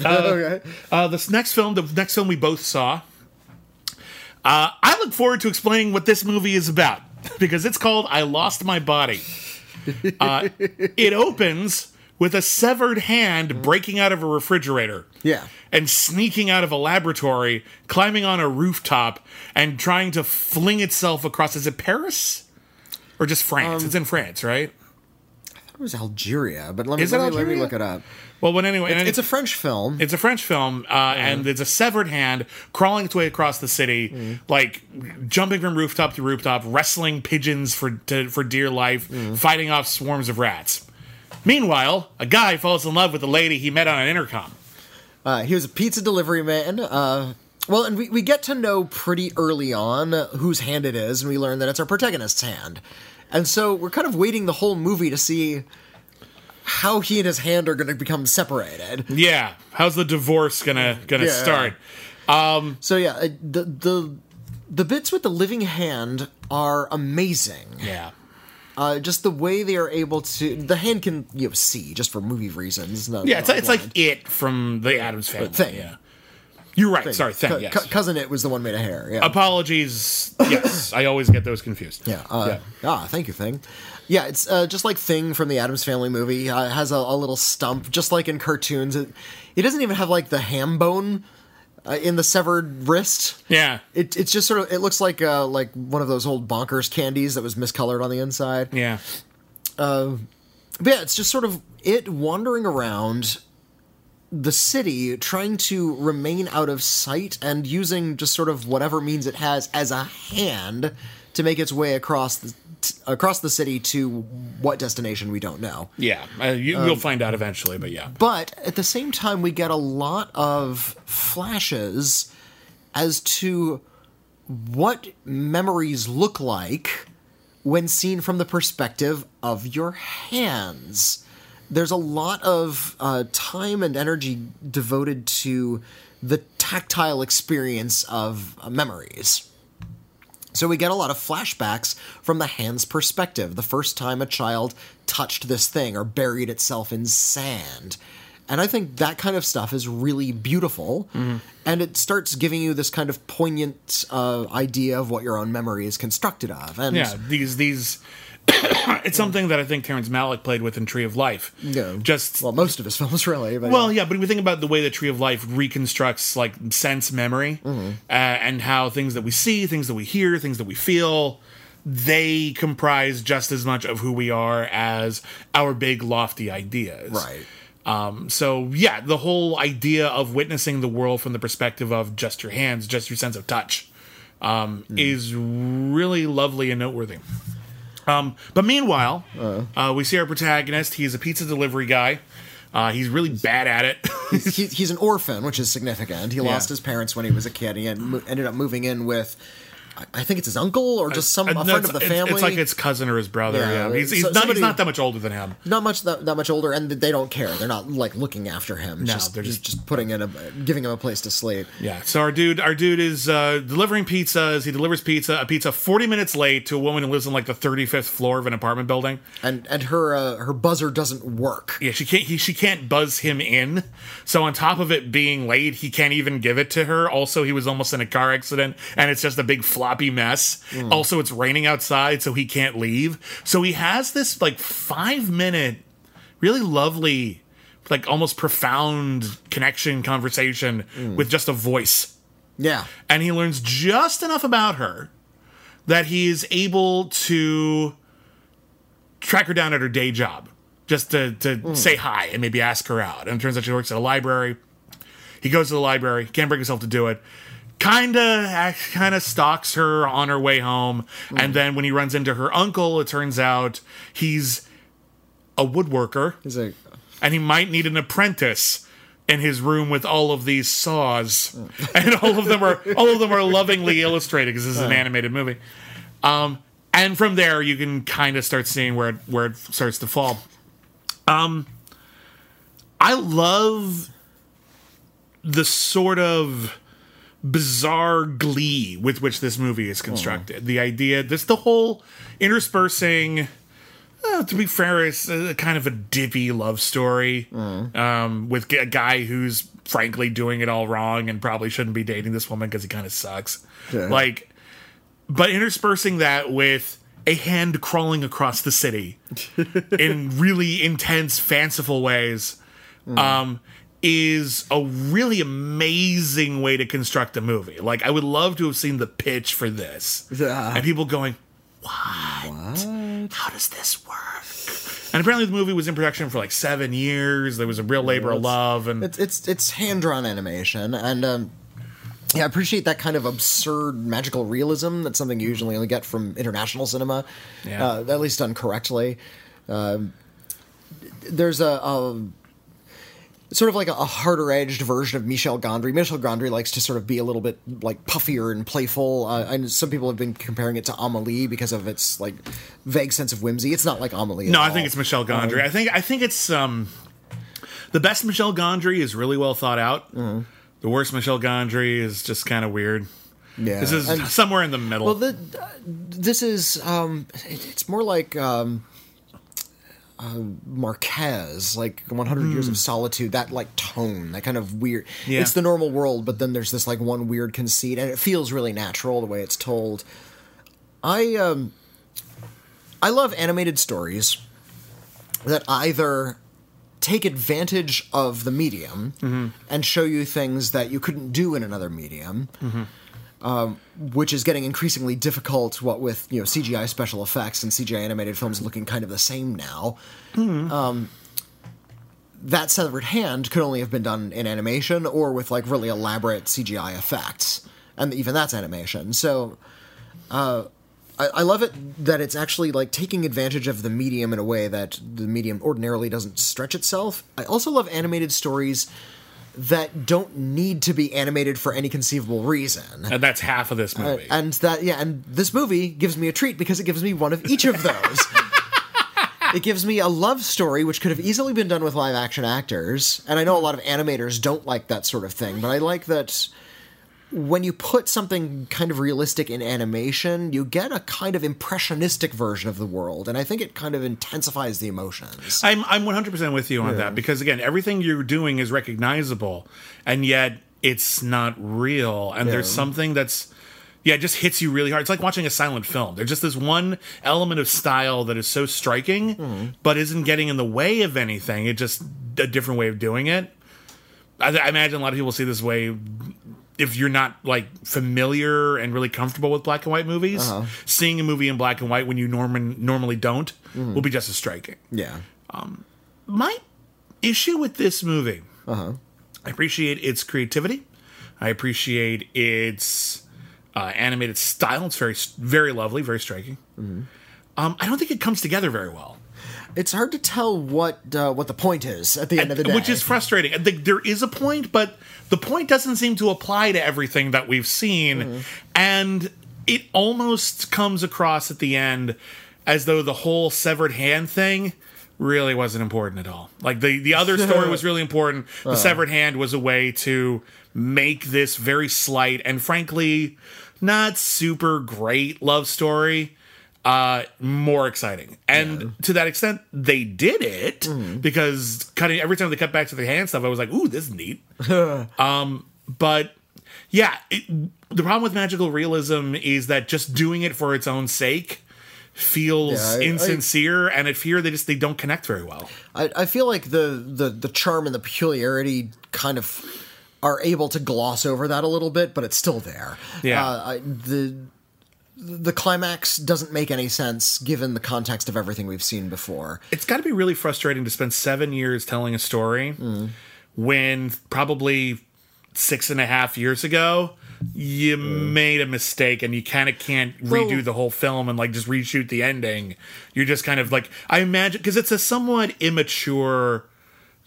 S2: *laughs*
S1: okay.
S2: Uh, this next film, the next film we both saw, uh, I look forward to explaining what this movie is about *laughs* because it's called "I Lost My Body." *laughs* Uh, it opens with a severed hand breaking out of a refrigerator.
S1: Yeah.
S2: And sneaking out of a laboratory, climbing on a rooftop, and trying to fling itself across. Is it Paris? Or just France? it's in France, right?
S1: I thought it was Algeria, but let me, let, me let me look it up.
S2: Well, but anyway, and
S1: It's a French film.
S2: It's a French film, uh, and it's a severed hand crawling its way across the city,
S1: Mm.
S2: like jumping from rooftop to rooftop, wrestling pigeons for to, for dear life,
S1: Mm.
S2: fighting off swarms of rats. Meanwhile, a guy falls in love with a lady he met on an intercom.
S1: Uh, he was a pizza delivery man. Uh, well, and we, we get to know pretty early on whose hand it is, and we learn that it's our protagonist's hand. And so we're kind of waiting the whole movie to see how he and his hand are going to become separated.
S2: Yeah, how's the divorce gonna gonna
S1: Yeah.
S2: start?
S1: So yeah, the the the bits with the living hand are amazing.
S2: Yeah,
S1: Uh, just the way they are able to, the hand can you know see just for movie reasons. Not,
S2: yeah, it's,
S1: not
S2: it's like it from the Addams family.
S1: Thing.
S2: Yeah, you're right. Sorry, thing.
S1: Co-
S2: yes.
S1: co- cousin it was the one made of hair. Yeah.
S2: Apologies. Yes, I always get those confused.
S1: Yeah. Uh, Ah, thank you, Thing. Yeah, it's uh, just like Thing from the Addams Family movie. Uh, it has a, a little stump, just like in cartoons. It, it doesn't even have like the ham bone uh, in the severed wrist.
S2: yeah,
S1: It, it's just sort of. It looks like uh, like one of those old bonkers candies that was miscolored on the inside.
S2: yeah.
S1: But yeah, it's just sort of it wandering around the city, trying to remain out of sight and using just sort of whatever means it has as a hand to make its way across the t- across the city to what destination we don't know.
S2: Yeah, uh, you,
S1: Um,
S2: you'll find out eventually, but yeah.
S1: But at the same time, we get a lot of flashes as to what memories look like when seen from the perspective of your hands. There's a lot of uh, time and energy devoted to the tactile experience of uh, memories. So we get a lot of flashbacks from the hand's perspective. The first time a child touched this thing or buried itself in sand. And I think that kind of stuff is really beautiful. And it starts giving you this kind of poignant uh, idea of what your own memory is constructed of. And
S2: Yeah, these these. *coughs* it's something that I think Terrence Malick played with in Tree of Life.
S1: Yeah.
S2: Just
S1: well, most of his *laughs* films, really. But
S2: Well, yeah, but if we think about the way the Tree of Life reconstructs like sense memory,
S1: Mm-hmm.
S2: uh, and how things that we see, things that we hear, things that we feel, they comprise just as much of who we are as our big lofty ideas.
S1: Right.
S2: Um, so yeah, the whole idea of witnessing the world from the perspective of just your hands, just your sense of touch, um,
S1: Hmm.
S2: is really lovely and noteworthy. Um, but meanwhile, uh, we see our protagonist. He's a pizza delivery guy. Uh, he's really bad at it. *laughs*
S1: he, he's an orphan, which is significant. He lost his parents when he was a kid. He mo- ended up moving in with, I- think it's his uncle or just some a
S2: Uh,
S1: friend of the family.
S2: It's like his cousin or his brother.
S1: Yeah,
S2: Yeah, he's, he's
S1: so-
S2: not. He's not that much older than him.
S1: not much that, that much older, and they don't care. They're not like looking after him. It's
S2: No,
S1: just,
S2: they're
S1: just
S2: just-
S1: putting in a giving him a place to sleep.
S2: Yeah. So our dude, our dude is uh, delivering pizzas. He delivers pizza, a pizza forty minutes late to a woman who lives on like the thirty fifth floor of an apartment building.
S1: And and her uh, her buzzer doesn't work.
S2: Yeah, she can't. He, she can't buzz him in. So on top of it being late, he can't even give it to her. Also, he was almost in a car accident, and it's just a big floppy mess. Hmm. Also, it's raining outside, so he can't leave. So he has this like five minute really lovely, like almost profound connection conversation hmm. with just a voice.
S1: Yeah.
S2: And he learns just enough about her that he is able to track her down at her day job just to, to hmm. say hi and maybe ask her out. And it turns out she works at a library. He goes to the library, can't bring himself to do it. Kinda, kind of stalks her on her way home, and then when he runs into her uncle, it turns out he's a woodworker,
S1: He's like,
S2: and he might need an apprentice in his room with all of these saws, and all of them are *laughs* all of them are lovingly illustrated because this is an animated movie. Um, and from there, you can kind of start seeing where it, where it starts to fall. Um, I love the sort of bizarre glee with which this movie is constructed. The idea, this the whole interspersing. uh, to be fair, it's a, kind of a dippy love story um, with a guy who's frankly doing it all wrong and probably shouldn't be dating this woman because he kind of sucks.
S1: Yeah.
S2: Like, but interspersing that with a hand crawling across the city *laughs* in really intense, fanciful ways um, is a really amazing way to construct a movie. Like, I would love to have seen the pitch for this.
S1: Yeah.
S2: And people going, what? How does this work? And apparently, the movie was in production for like seven years. There was a real labor of love, and
S1: it's it's it's hand drawn animation, and um, yeah, I appreciate that kind of absurd magical realism. That's something you usually only get from international cinema,
S2: Yeah.
S1: uh, at least done correctly. Um there's a, a sort of like a, a harder edged version of Michel Gondry. Michel Gondry likes to sort of be a little bit like puffier and playful. Uh, and some people have been comparing it to Amelie because of its like vague sense of whimsy. It's not like Amelie.
S2: No, I
S1: all.
S2: think it's Michel Gondry. I think I think it's um the best Michel Gondry is really well thought out.
S1: Mm-hmm.
S2: The worst Michel Gondry is just kind of weird.
S1: yeah.
S2: This is
S1: And-
S2: somewhere in the middle.
S1: Well, the, this is um, it, it's more like um, uh, Marquez, like 100 Years of Solitude. That like tone, that kind of weird.
S2: Yeah.
S1: It's the normal world, but then there's this like one weird conceit, and it feels really natural the way it's told. I um, I love animated stories that either take advantage of the medium and show you things that you couldn't do in another medium which is getting increasingly difficult. What with you know CGI special effects and CGI animated films looking kind of the same now. Um, that severed hand could only have been done in animation or with like really elaborate CGI effects, and even that's animation. So. Uh, I, I love it that it's actually like taking advantage of the medium in a way that the medium ordinarily doesn't stretch itself. I also love animated stories that don't need to be animated for any conceivable reason.
S2: and that's half of this uh, movie.
S1: And that yeah, and this movie gives me a treat because it gives me one of each of those. *laughs* it gives me a love story which could have easily been done with live action actors, and I know a lot of animators don't like that sort of thing, but I like that when you put something kind of realistic in animation, you get a kind of impressionistic version of the world, and I think it kind of intensifies the emotions.
S2: I'm I'm 100% with you on that because again, everything you're doing is recognizable and yet it's not real and there's something that's yeah, it just hits you really hard. It's like watching a silent film. There's just this one element of style that is so striking mm-hmm. but isn't getting in the way of anything. It's just a different way of doing it. I, I imagine a lot of people see this way if you're not like familiar and really comfortable with black and white movies, seeing a movie in black and white when you norman, normally don't will be just as striking
S1: Yeah.
S2: my issue with this movie I appreciate its creativity. I appreciate its uh, animated style. It's very, very lovely, very striking. Um, I don't think it comes together very well,
S1: It's hard to tell what uh, what the point is at the end of the day.
S2: which is frustrating. I think There is a point, but the point doesn't seem to apply to everything that we've seen, and it almost comes across at the end as though the whole severed hand thing really wasn't important at all. Like the the other story *laughs* was really important. The uh. severed hand was a way to make this very slight and frankly not super great love story uh more exciting. And to that extent they did it because cutting every time they cut back to the hand stuff I was like, "Ooh, this is neat." *laughs* um but yeah, it, the problem with magical realism is that just doing it for its own sake feels
S1: Yeah, I- I-
S2: insincere, and at fear they just they don't connect very well.
S1: I, I feel like the, the the charm and the peculiarity kind of are able to gloss over that a little bit, but it's still there.
S2: Yeah.
S1: uh, I, the the climax doesn't make any sense given the context of everything we've seen before.
S2: It's got to be really frustrating to spend seven years telling a story
S1: Mm.
S2: when probably six and a half years ago you made a mistake and you kind of can't redo
S1: Well-
S2: the whole film and like just reshoot the ending. You're just kind of like I imagine because it's a somewhat immature.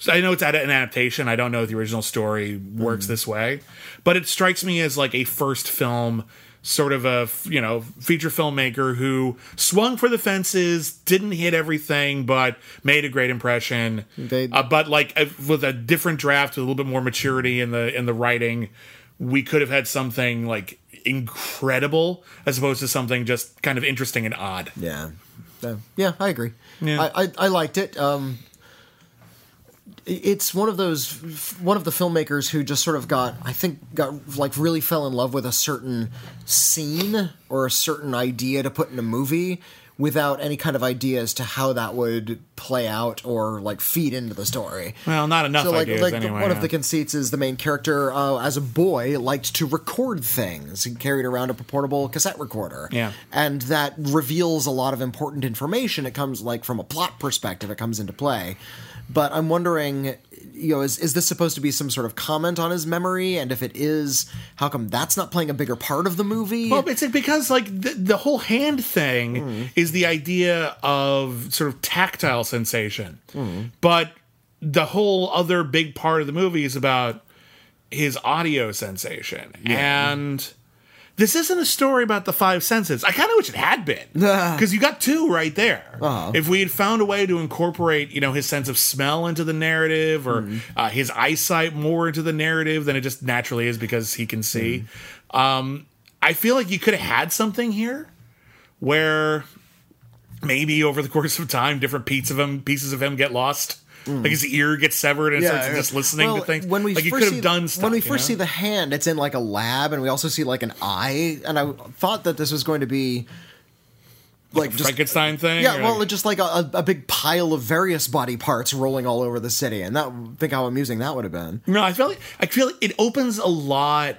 S2: I know it's an adaptation. I don't know if the original story works this way, but it strikes me as like a first film sort of a you know feature filmmaker who swung for the fences, didn't hit everything, but made a great impression.
S1: They-
S2: uh, but like uh, with a different draft, with a little bit more maturity in the in the writing, we could have had something like incredible as opposed to something just kind of interesting and odd.
S1: Yeah, Uh, yeah, I agree.
S2: Yeah.
S1: I, I I liked it. Um, it's one of those one of the filmmakers who just sort of got I think got like really fell in love with a certain scene or a certain idea to put in a movie without any kind of idea as to how that would play out or like feed into the story.
S2: Well, not enough
S1: So like,
S2: ideas
S1: like
S2: anyway.
S1: one
S2: yeah.
S1: of the conceits is the main character, uh, as a boy, liked to record things. He carried around a portable cassette recorder.
S2: Yeah.
S1: and that reveals a lot of important information. It comes like from a plot perspective, it comes into play. But I'm wondering, you know, is is this supposed to be some sort of comment on his memory? And if it is, how come that's not playing a bigger part of the movie?
S2: Well, it's because like the, the whole hand thing
S1: Hmm.
S2: is the idea of sort of tactile sensation,
S1: Hmm.
S2: but the whole other big part of the movie is about his audio sensation and. This isn't a story about the five senses. I kind of wish it had been *laughs* because you got two right there.
S1: Uh-huh.
S2: If we had found a way to incorporate, you know, his sense of smell into the narrative or
S1: Hmm.
S2: uh, his eyesight more into the narrative than it just naturally is because he can see,
S1: Hmm.
S2: um, I feel like you could have had something here where maybe over the course of time, different pieces of him pieces of him get lost. Like his ear gets severed and starts just listening
S1: Well,
S2: to things.
S1: When we
S2: like
S1: first
S2: could
S1: see-
S2: done stuff.
S1: When we
S2: you know?
S1: see the hand, it's in like a lab, and we also see like an eye. And I thought that this was going to be like just
S2: Frankenstein thing.
S1: yeah, well, just like a, a big pile of various body parts rolling all over the city, and that think how amusing that would have been.
S2: No, I feel like I feel like it opens a lot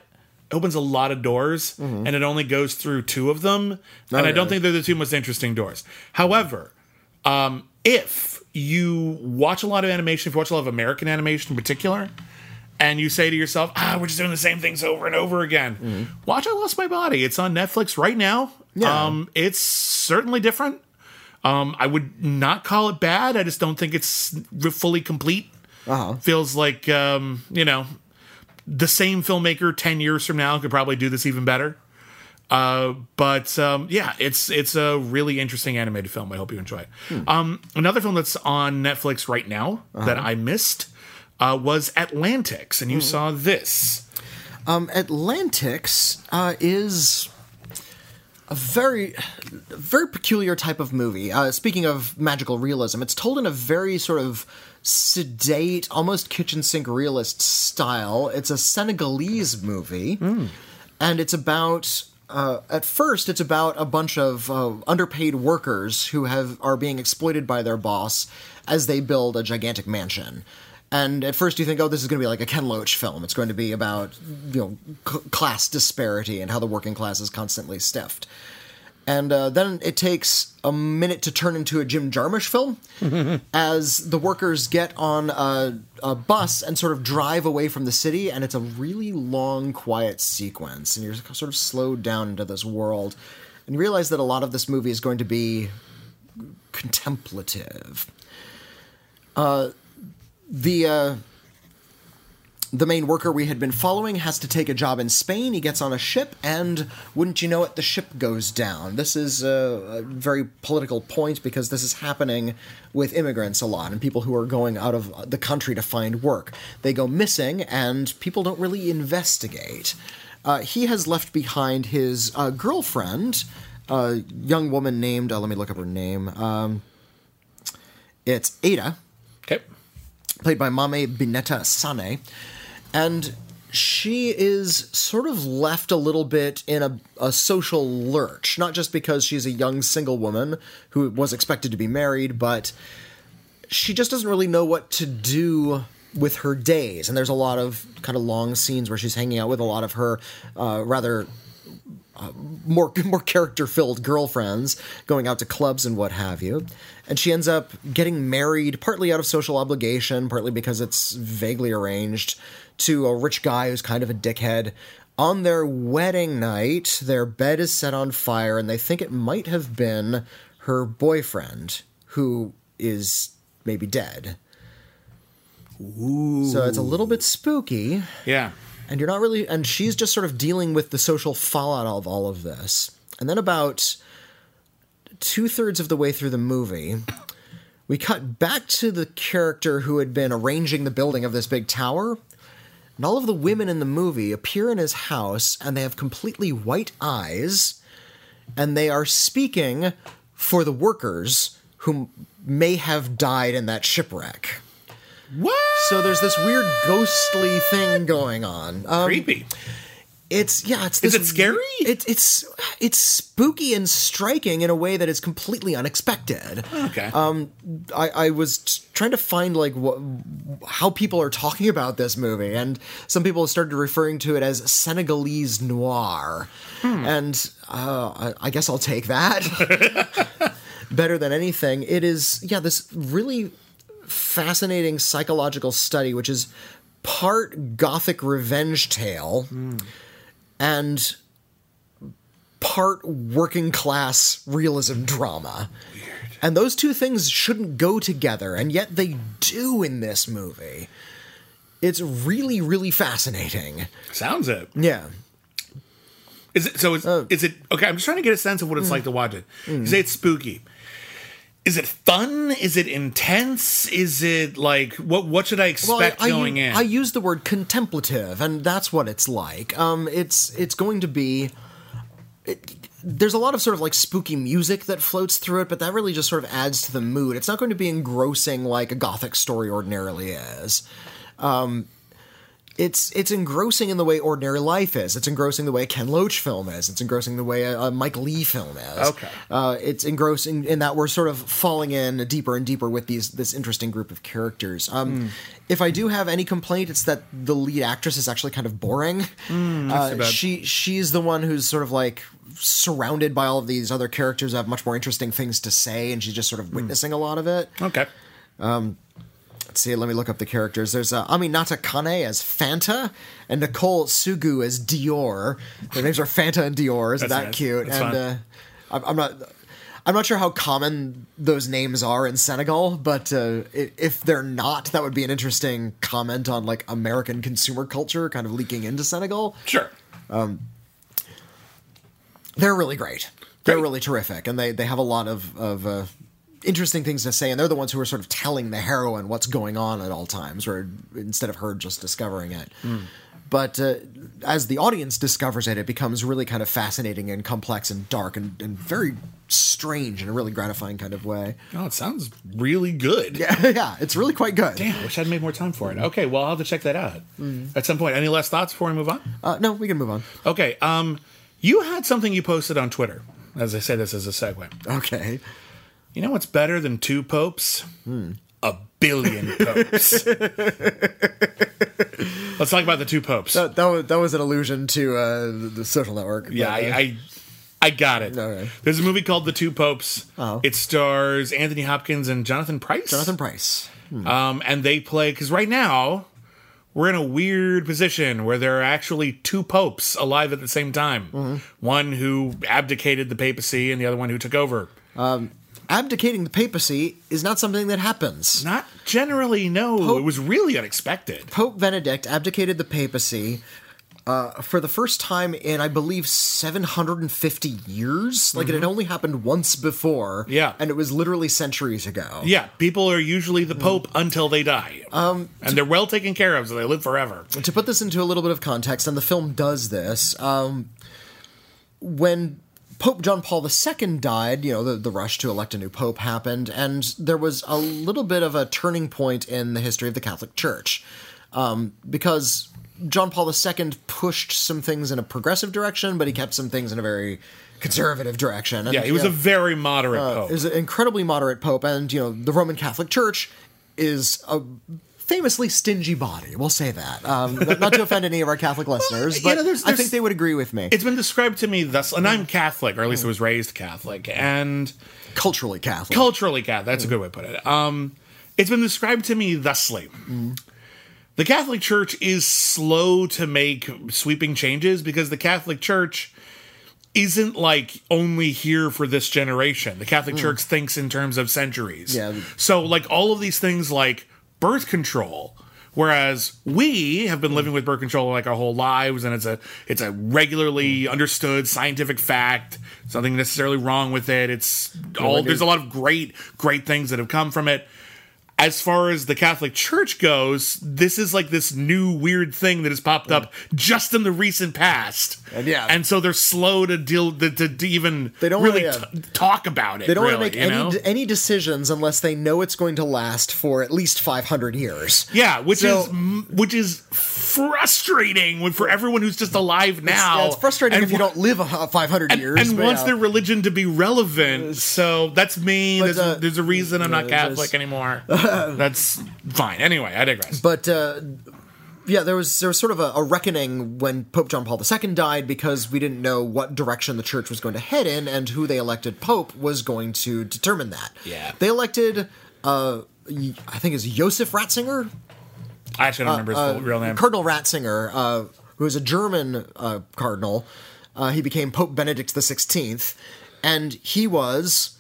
S2: opens a lot of doors and it only goes through two of them. and I don't think they're the two most interesting doors. However, um, if you watch a lot of animation, if you watch a lot of American animation in particular, and you say to yourself, ah, we're just doing the same things over and over again. Watch I Lost My Body. It's on Netflix right now.
S1: Yeah.
S2: Um, it's certainly different. Um, I would not call it bad. I just don't think it's fully complete
S1: Uh-huh.
S2: feels like um, you know the same filmmaker 10 years from now could probably do this even better uh, but um, yeah it's it's a really interesting animated film i hope you enjoy it um, another film that's on netflix right now that i missed uh, was atlantics and you saw this
S1: Um, Atlantics uh, is a very, very peculiar type of movie. Uh, speaking of magical realism, it's told in a very sort of sedate, almost kitchen sink realist style. It's a Senegalese movie, and it's about. Uh, at first, it's about a bunch of uh, underpaid workers who have are being exploited by their boss as they build a gigantic mansion. And at first, you think, "Oh, this is going to be like a Ken Loach film. It's going to be about you know c- class disparity and how the working class is constantly stiffed." And uh, then it takes a minute to turn into a Jim Jarmusch film *laughs* as the workers get on a, a bus and sort of drive away from the city. And it's a really long, quiet sequence. And you're sort of slowed down into this world. And you realize that a lot of this movie is going to be contemplative. Uh, the. Uh, the main worker we had been following has to take a job in Spain. He gets on a ship, and wouldn't you know it, the ship goes down. This is a, a very political point because this is happening with immigrants a lot and people who are going out of the country to find work. They go missing, and people don't really investigate. Uh, he has left behind his uh, girlfriend, a young woman named, uh, let me look up her name. Um, it's Ada
S2: okay
S1: played by Mame Bineta Sane. And she is sort of left a little bit in a, a social lurch, not just because she's a young single woman who was expected to be married, but she just doesn't really know what to do with her days. And there's a lot of kind of long scenes where she's hanging out with a lot of her uh, rather uh, more *laughs* more character filled girlfriends, going out to clubs and what have you. And she ends up getting married, partly out of social obligation, partly because it's vaguely arranged, to a rich guy who's kind of a dickhead. On their wedding night, their bed is set on fire, and they think it might have been her boyfriend, who is maybe dead. So it's a little bit spooky
S2: Yeah.
S1: and you're not really and she's just sort of dealing with the social fallout of all of this and then about two-thirds of the way through the movie we cut back to the character who had been arranging the building of this big tower and all of the women in the movie appear in his house and they have completely white eyes and they are speaking for the workers who may have died in that shipwreck
S2: What?
S1: so there's this weird ghostly thing going on um,
S2: Creepy.
S1: It's yeah, it's
S2: Is it scary?
S1: It, it's it's spooky and striking in a way that is completely unexpected.
S2: Okay.
S1: Um, I, I was trying to find like what how people are talking about this movie, and some people started referring to it as Senegalese noir,
S2: Hmm.
S1: and uh, I, I guess I'll take that *laughs* better than anything. It is yeah, this really fascinating psychological study, which is part gothic revenge tale and part working class realism drama. And those two things shouldn't go together, and yet they do in this movie. It's really, really fascinating.
S2: Sounds it.
S1: Yeah.
S2: Is it so? Is,
S1: Oh.
S2: is it okay? I'm just trying to get a sense of what it's
S1: Mm.
S2: like to watch it. You say it's spooky. Is it fun? Is it intense? Is it like what? What should I expect
S1: I,
S2: going
S1: u-
S2: in?
S1: I use the word contemplative, and that's what it's like. Um, it's it's going to be. It, there's a lot of sort of like spooky music that floats through it, but that really just sort of adds to the mood. It's not going to be engrossing like a gothic story ordinarily is. Um, it's it's engrossing in the way ordinary life is. It's engrossing the way a Ken Loach film is. It's engrossing the way a, a Mike Lee film is.
S2: Okay.
S1: Uh, it's engrossing in that we're sort of falling in deeper and deeper with these this interesting group of characters. Um, If I do have any complaint, it's that the lead actress is actually kind of boring. uh, she she's the one who's sort of like surrounded by all of these other characters who have much more interesting things to say, and she's just sort of witnessing a lot of it.
S2: okay.
S1: Let's see, let me look up the characters. There's uh, Aminata Kane as Fanta and Nicole Sougou as Dior. Their names are Fanta and Dior. Isn't that
S2: nice.
S1: cute?
S2: That's
S1: and uh, I'm, I'm not. I'm not sure how common those names are in Senegal, but uh, if they're not, that would be an interesting comment on like American consumer culture kind of leaking into Senegal.
S2: Sure.
S1: They're really great. They're
S2: Great.
S1: really terrific, and they they have a lot of of uh, interesting things to say. And they're the ones who are sort of telling the heroine what's going on at all times, or instead of her just discovering it. But uh, as the audience discovers it, it becomes really kind of fascinating and complex and dark and, and very strange in a really gratifying kind of way.
S2: Oh, it sounds really good.
S1: Yeah, *laughs* yeah, it's really quite good.
S2: Damn, I wish I'd made more time for it. Okay, well, I'll have to check that out at some point. Any last thoughts before we move on?
S1: Uh, no, we can move on.
S2: Okay, um, you had something you posted on Twitter. As I say this as a segue.
S1: Okay.
S2: You know what's better than two popes? A billion *laughs* popes. Let's talk about the two popes.
S1: That, that, was, that was an allusion to uh, the, social network.
S2: yeah,
S1: But,
S2: I,
S1: uh,
S2: I, I got it.
S1: Okay.
S2: There's a movie called The Two Popes.
S1: Oh.
S2: It stars Anthony Hopkins and Jonathan Pryce.
S1: Jonathan Pryce.
S2: Um, and they play because right now we're in a weird position where there are actually two popes alive at the same time.
S1: Mm-hmm.
S2: One who abdicated the papacy, and the other one who took over.
S1: Abdicating the papacy is not something that happens.
S2: Not generally, no.
S1: Pope-
S2: It was really unexpected.
S1: Pope Benedict abdicated the papacy uh, for the first time in, I believe, 750 years. Like, it had only happened once before.
S2: Mm-hmm. Yeah.
S1: And it was literally centuries ago.
S2: Yeah, people are usually the pope until they die. Um, and they're well taken care of, so they live forever.
S1: To put this into a little bit of context, and the film does this, um, when Pope John Paul II died, you know, the, the rush to elect a new pope happened, and there was a little bit of a turning point in the history of the Catholic Church. Um, because John Paul II pushed some things in a progressive direction, but he kept some things in a very conservative direction. And,
S2: Yeah, he was
S1: you
S2: a very moderate pope.
S1: He is an incredibly moderate pope, and you know the Roman Catholic Church is a famously stingy body. We'll say that. Um, not to offend any of our Catholic listeners,
S2: you
S1: but
S2: know, there's-
S1: I think they would agree with me.
S2: it's been described to me thus, and I'm Catholic, or at least I was raised Catholic, and
S1: Culturally Catholic.
S2: culturally Catholic. That's a good way to put it. Um, it's been described to me thusly. The Catholic Church is slow to make sweeping changes because the Catholic Church isn't like only here for this generation. The Catholic Church thinks in terms of centuries.
S1: Yeah.
S2: So like all of these things like birth control. Whereas we have been living with birth control like our whole lives and it's a it's a regularly understood scientific fact. Something necessarily wrong with it. It's all there's a lot of great great things that have come from it as far as the Catholic Church goes, this is like this new weird thing that has popped up just in the recent past.
S1: And yeah.
S2: and so they're slow to deal to, to, to even
S1: They don't
S2: really
S1: wanna-
S2: t- talk about it.
S1: They don't
S2: really,
S1: want to make
S2: know?
S1: any any decisions unless they know it's going to last for at least 500 years.
S2: Yeah, which
S1: So-
S2: is which is frustrating when- for everyone who's just alive now.
S1: Yeah, it's frustrating
S2: and
S1: if you don't live a 500 years.
S2: and
S1: but
S2: wants
S1: yeah.
S2: their religion to be relevant, so that's me.
S1: But,
S2: There's,
S1: uh,
S2: a, there's a reason I'm not Catholic anymore. *laughs* *laughs* that's fine. Anyway, I digress.
S1: But uh, yeah, there was there was sort of a, a reckoning when Pope John Paul II died because we didn't know what direction the church was going to head in, and who they elected pope was going to determine that.
S2: Yeah.
S1: they elected. Uh, I think is Joseph Ratzinger,
S2: I actually don't remember his full real name.
S1: Cardinal Ratzinger, uh, who is a German uh, cardinal. Uh, he became Pope Benedict XVI, and he was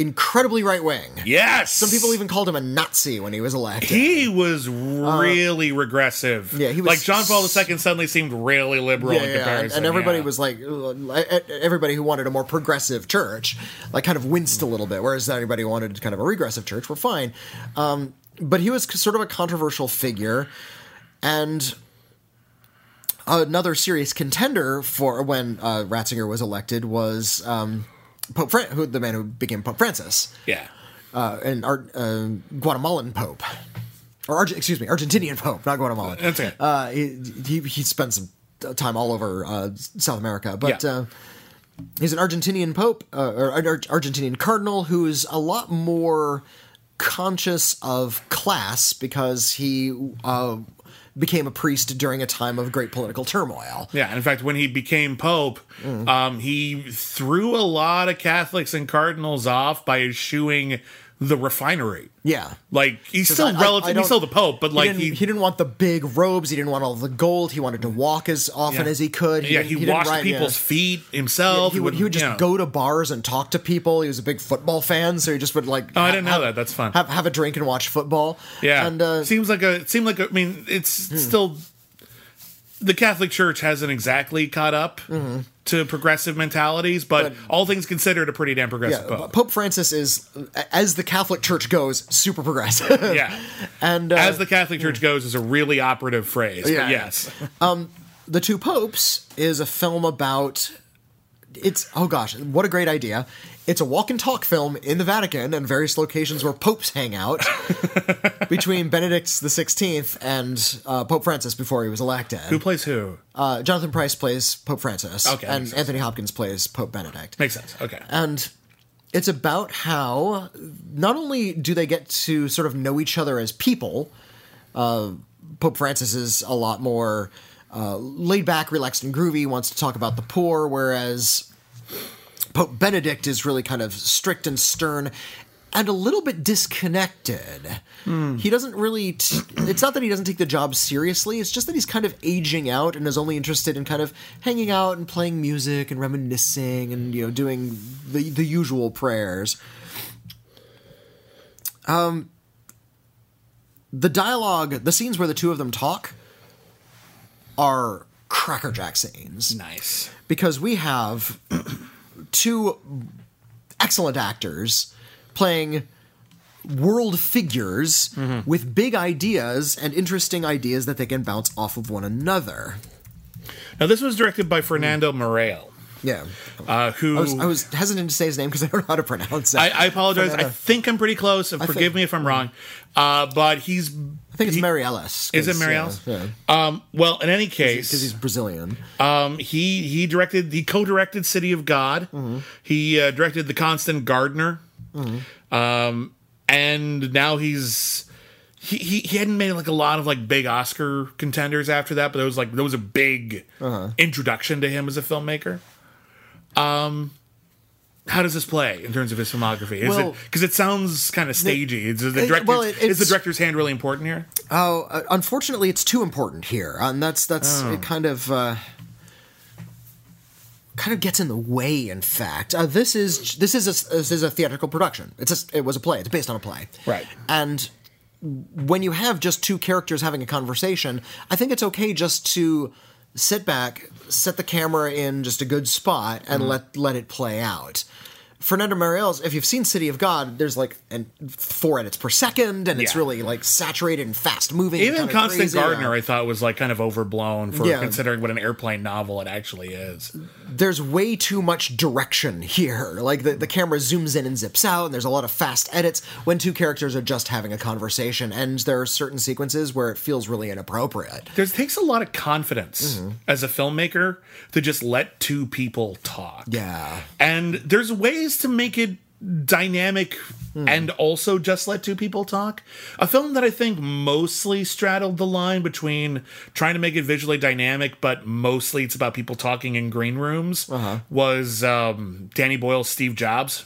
S1: incredibly right wing.
S2: yes,
S1: Some people even called him a Nazi when he was elected.
S2: He was really regressive.
S1: Uh, yeah, he was
S2: like John Paul II suddenly seemed really liberal in
S1: yeah, and,
S2: comparison.
S1: and everybody
S2: yeah.
S1: was like, uh, everybody who wanted a more progressive church, like, kind of winced a little bit. Whereas anybody who wanted kind of a regressive church were fine. Um, but he was sort of a controversial figure, and another serious contender for when uh, Ratzinger was elected was um, Pope Fran- who the man who became Pope Francis,
S2: yeah.
S1: uh, an Ar- uh, Guatemalan Pope. Or Arge- excuse me, Argentinian Pope, not Guatemalan.
S2: That's.
S1: Uh, he, he he spent some time all over uh, South America, but
S2: Yeah.
S1: uh, he's an Argentinian Pope uh, or an Ar- Argentinian Cardinal who's a lot more conscious of class because he uh, became a priest during a time of great political turmoil.
S2: Yeah, in fact, when he became pope,
S1: Mm.
S2: um, he threw a lot of Catholics and cardinals off by eschewing the refinery.
S1: Yeah.
S2: Like he's still
S1: I- I-
S2: relative,
S1: I don't-
S2: he's still the pope, but like
S1: he didn't,
S2: he,
S1: he, didn't want the big robes. He didn't want all the gold. He wanted to walk as often
S2: Yeah.
S1: as he could.
S2: yeah,
S1: didn't-
S2: he, washed
S1: ride- yeah.
S2: people's feet himself.
S1: He would, he would just
S2: you know.
S1: go to bars and talk to people. He was a big football fan, so he just would like.
S2: Oh, I didn't know
S1: have-
S2: that. That's fun.
S1: Have, have a drink and watch football.
S2: Yeah,
S1: and uh, Hmm.
S2: seems like a it seemed like a, I mean it's still the Catholic Church hasn't exactly caught up to progressive mentalities, but.
S1: But-
S2: all things considered, a pretty damn progressive
S1: yeah,
S2: pope.
S1: Pope Francis is, as the Catholic Church goes, super progressive. *laughs*
S2: Yeah, *laughs*
S1: and uh,
S2: as the Catholic Church goes, is a really operative phrase.
S1: Yeah.
S2: yes, *laughs*
S1: the Two Popes is a film about. It's oh gosh, what a great idea! It's a walk and talk film in the Vatican and various locations where popes hang out *laughs* between Benedict the Sixteenth and uh, Pope Francis before he was elected.
S2: who plays who?
S1: Uh, Jonathan Pryce plays Pope Francis,
S2: Okay,
S1: and. Anthony Hopkins plays Pope Benedict.
S2: Makes sense. Okay.
S1: And it's about how not only do they get to sort of know each other as people, uh, Pope Francis is a lot more uh, laid back, relaxed, and groovy, wants to talk about the poor, whereas Pope Benedict is really kind of strict and stern. And a little bit disconnected. He doesn't really. T- it's not that he doesn't take the job seriously. It's just that he's kind of aging out and is only interested in kind of hanging out and playing music and reminiscing and you know doing the the usual prayers. Um, the dialogue, the scenes where the two of them talk, are crackerjack scenes
S2: Nice.
S1: because we have two excellent actors playing world figures with big ideas and interesting ideas that they can bounce off of one another.
S2: Now this was directed by Fernando Morel,
S1: Yeah.
S2: uh, who
S1: I was, I was hesitant to say his name because I don't know how to pronounce it.
S2: I, I apologize. I think I'm pretty close. Forgive
S1: think-
S2: me if I'm wrong. Uh, but he's
S1: I think it's Mary Ellis.
S2: Is it Mary Ellis? Um, well, in any case, Because
S1: he's Brazilian.
S2: um, he he directed he co-directed City of God. He uh, directed The Constant Gardener, um, and now he's he, he he hadn't made like a lot of like big Oscar contenders after that, but it was like there was a big introduction to him as a filmmaker. Um, how does this play in terms of his filmography? Is
S1: Well-
S2: it because it sounds kind of stagey? Is the director's,
S1: well, it-
S2: is the director's hand really important here?
S1: Oh, uh, unfortunately, it's too important here, and that's that's
S2: Oh.
S1: it. Kind of. Uh, kind of gets in the way in fact uh, this is this is a, this is a theatrical production it's a, it was a play it's based on a play
S2: Right.
S1: and when you have just two characters having a conversation, I think it's okay just to sit back, set the camera in just a good spot, and mm-hmm. let let it play out. Fernando Meirelles, if you've seen City of God, there's like an, four edits per second, and it's
S2: Yeah.
S1: really like saturated and fast moving.
S2: Even Constant. Gardener, I thought was like kind of overblown for
S1: Yeah.
S2: considering what an airplane novel it actually is.
S1: there's way too much direction here. Like the, the camera zooms in and zips out, and there's a lot of fast edits when two characters are just having a conversation. And there are certain sequences where it feels really inappropriate.
S2: There takes a lot of confidence
S1: Mm-hmm.
S2: as a filmmaker to just let two people talk.
S1: Yeah.
S2: And there's ways to make it dynamic
S1: Hmm.
S2: and also just let two people talk. A film that I think mostly straddled the line between trying to make it visually dynamic, but mostly it's about people talking in green rooms
S1: Uh-huh.
S2: was um, Danny Boyle's Steve Jobs.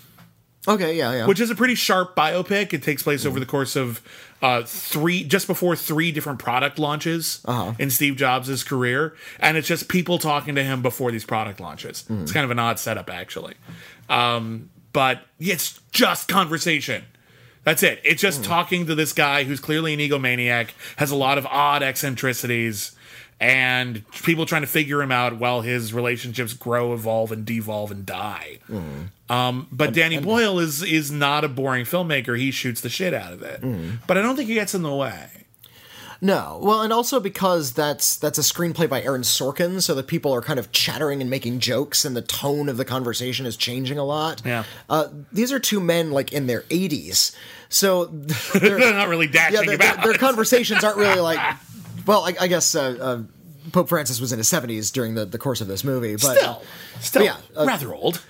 S1: Okay, yeah, yeah.
S2: which is a pretty sharp biopic. It takes place over the course of uh, three, just before three different product launches in Steve Jobs' career, and it's just people talking to him before these product launches. It's kind of an odd setup, actually, um, but it's just conversation. That's it. It's just talking to this guy who's clearly an egomaniac, has a lot of odd eccentricities, and people trying to figure him out while his relationships grow, evolve, and devolve and die. Um, but Danny Boyle is is not a boring filmmaker. He shoots the shit out of it. But I don't think he gets in the way.
S1: No, well, and also because that's that's a screenplay by Aaron Sorkin, so that people are kind of chattering and making jokes, and the tone of the conversation is changing a lot.
S2: Yeah.
S1: uh, these are two men like in their eighties, so *laughs*
S2: They're
S1: they're,
S2: not really dashing
S1: yeah, their, their,
S2: about.
S1: their conversations aren't really like. Well, I, I guess uh, uh, Pope Francis was in his seventies during the, the course of this movie, but
S2: still, still
S1: yeah, uh,
S2: rather old.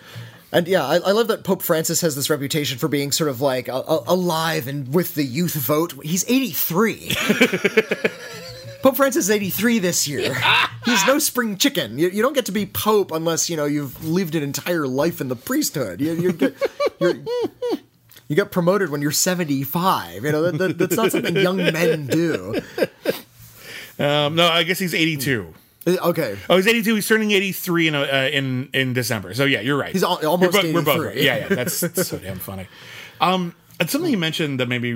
S1: And yeah, I, I love that Pope Francis has this reputation for being sort of like a, a, alive and with the youth vote. He's 83. *laughs* Pope Francis is 83 this year. *laughs* He's no spring chicken. You, you don't get to be Pope unless, you know, you've lived an entire life in the priesthood. You, you get, you're, you get promoted when you're 75. You know, that, that, that's not something young men do. *laughs*
S2: Um, no, I guess he's 82.
S1: Uh, Okay.
S2: Oh, he's 82. He's turning 83 in uh, in in December. So yeah, you're right.
S1: He's al- almost
S2: bo- we're both
S1: 83.
S2: right. Yeah, yeah. That's, that's so damn funny. Um, and something you mentioned that maybe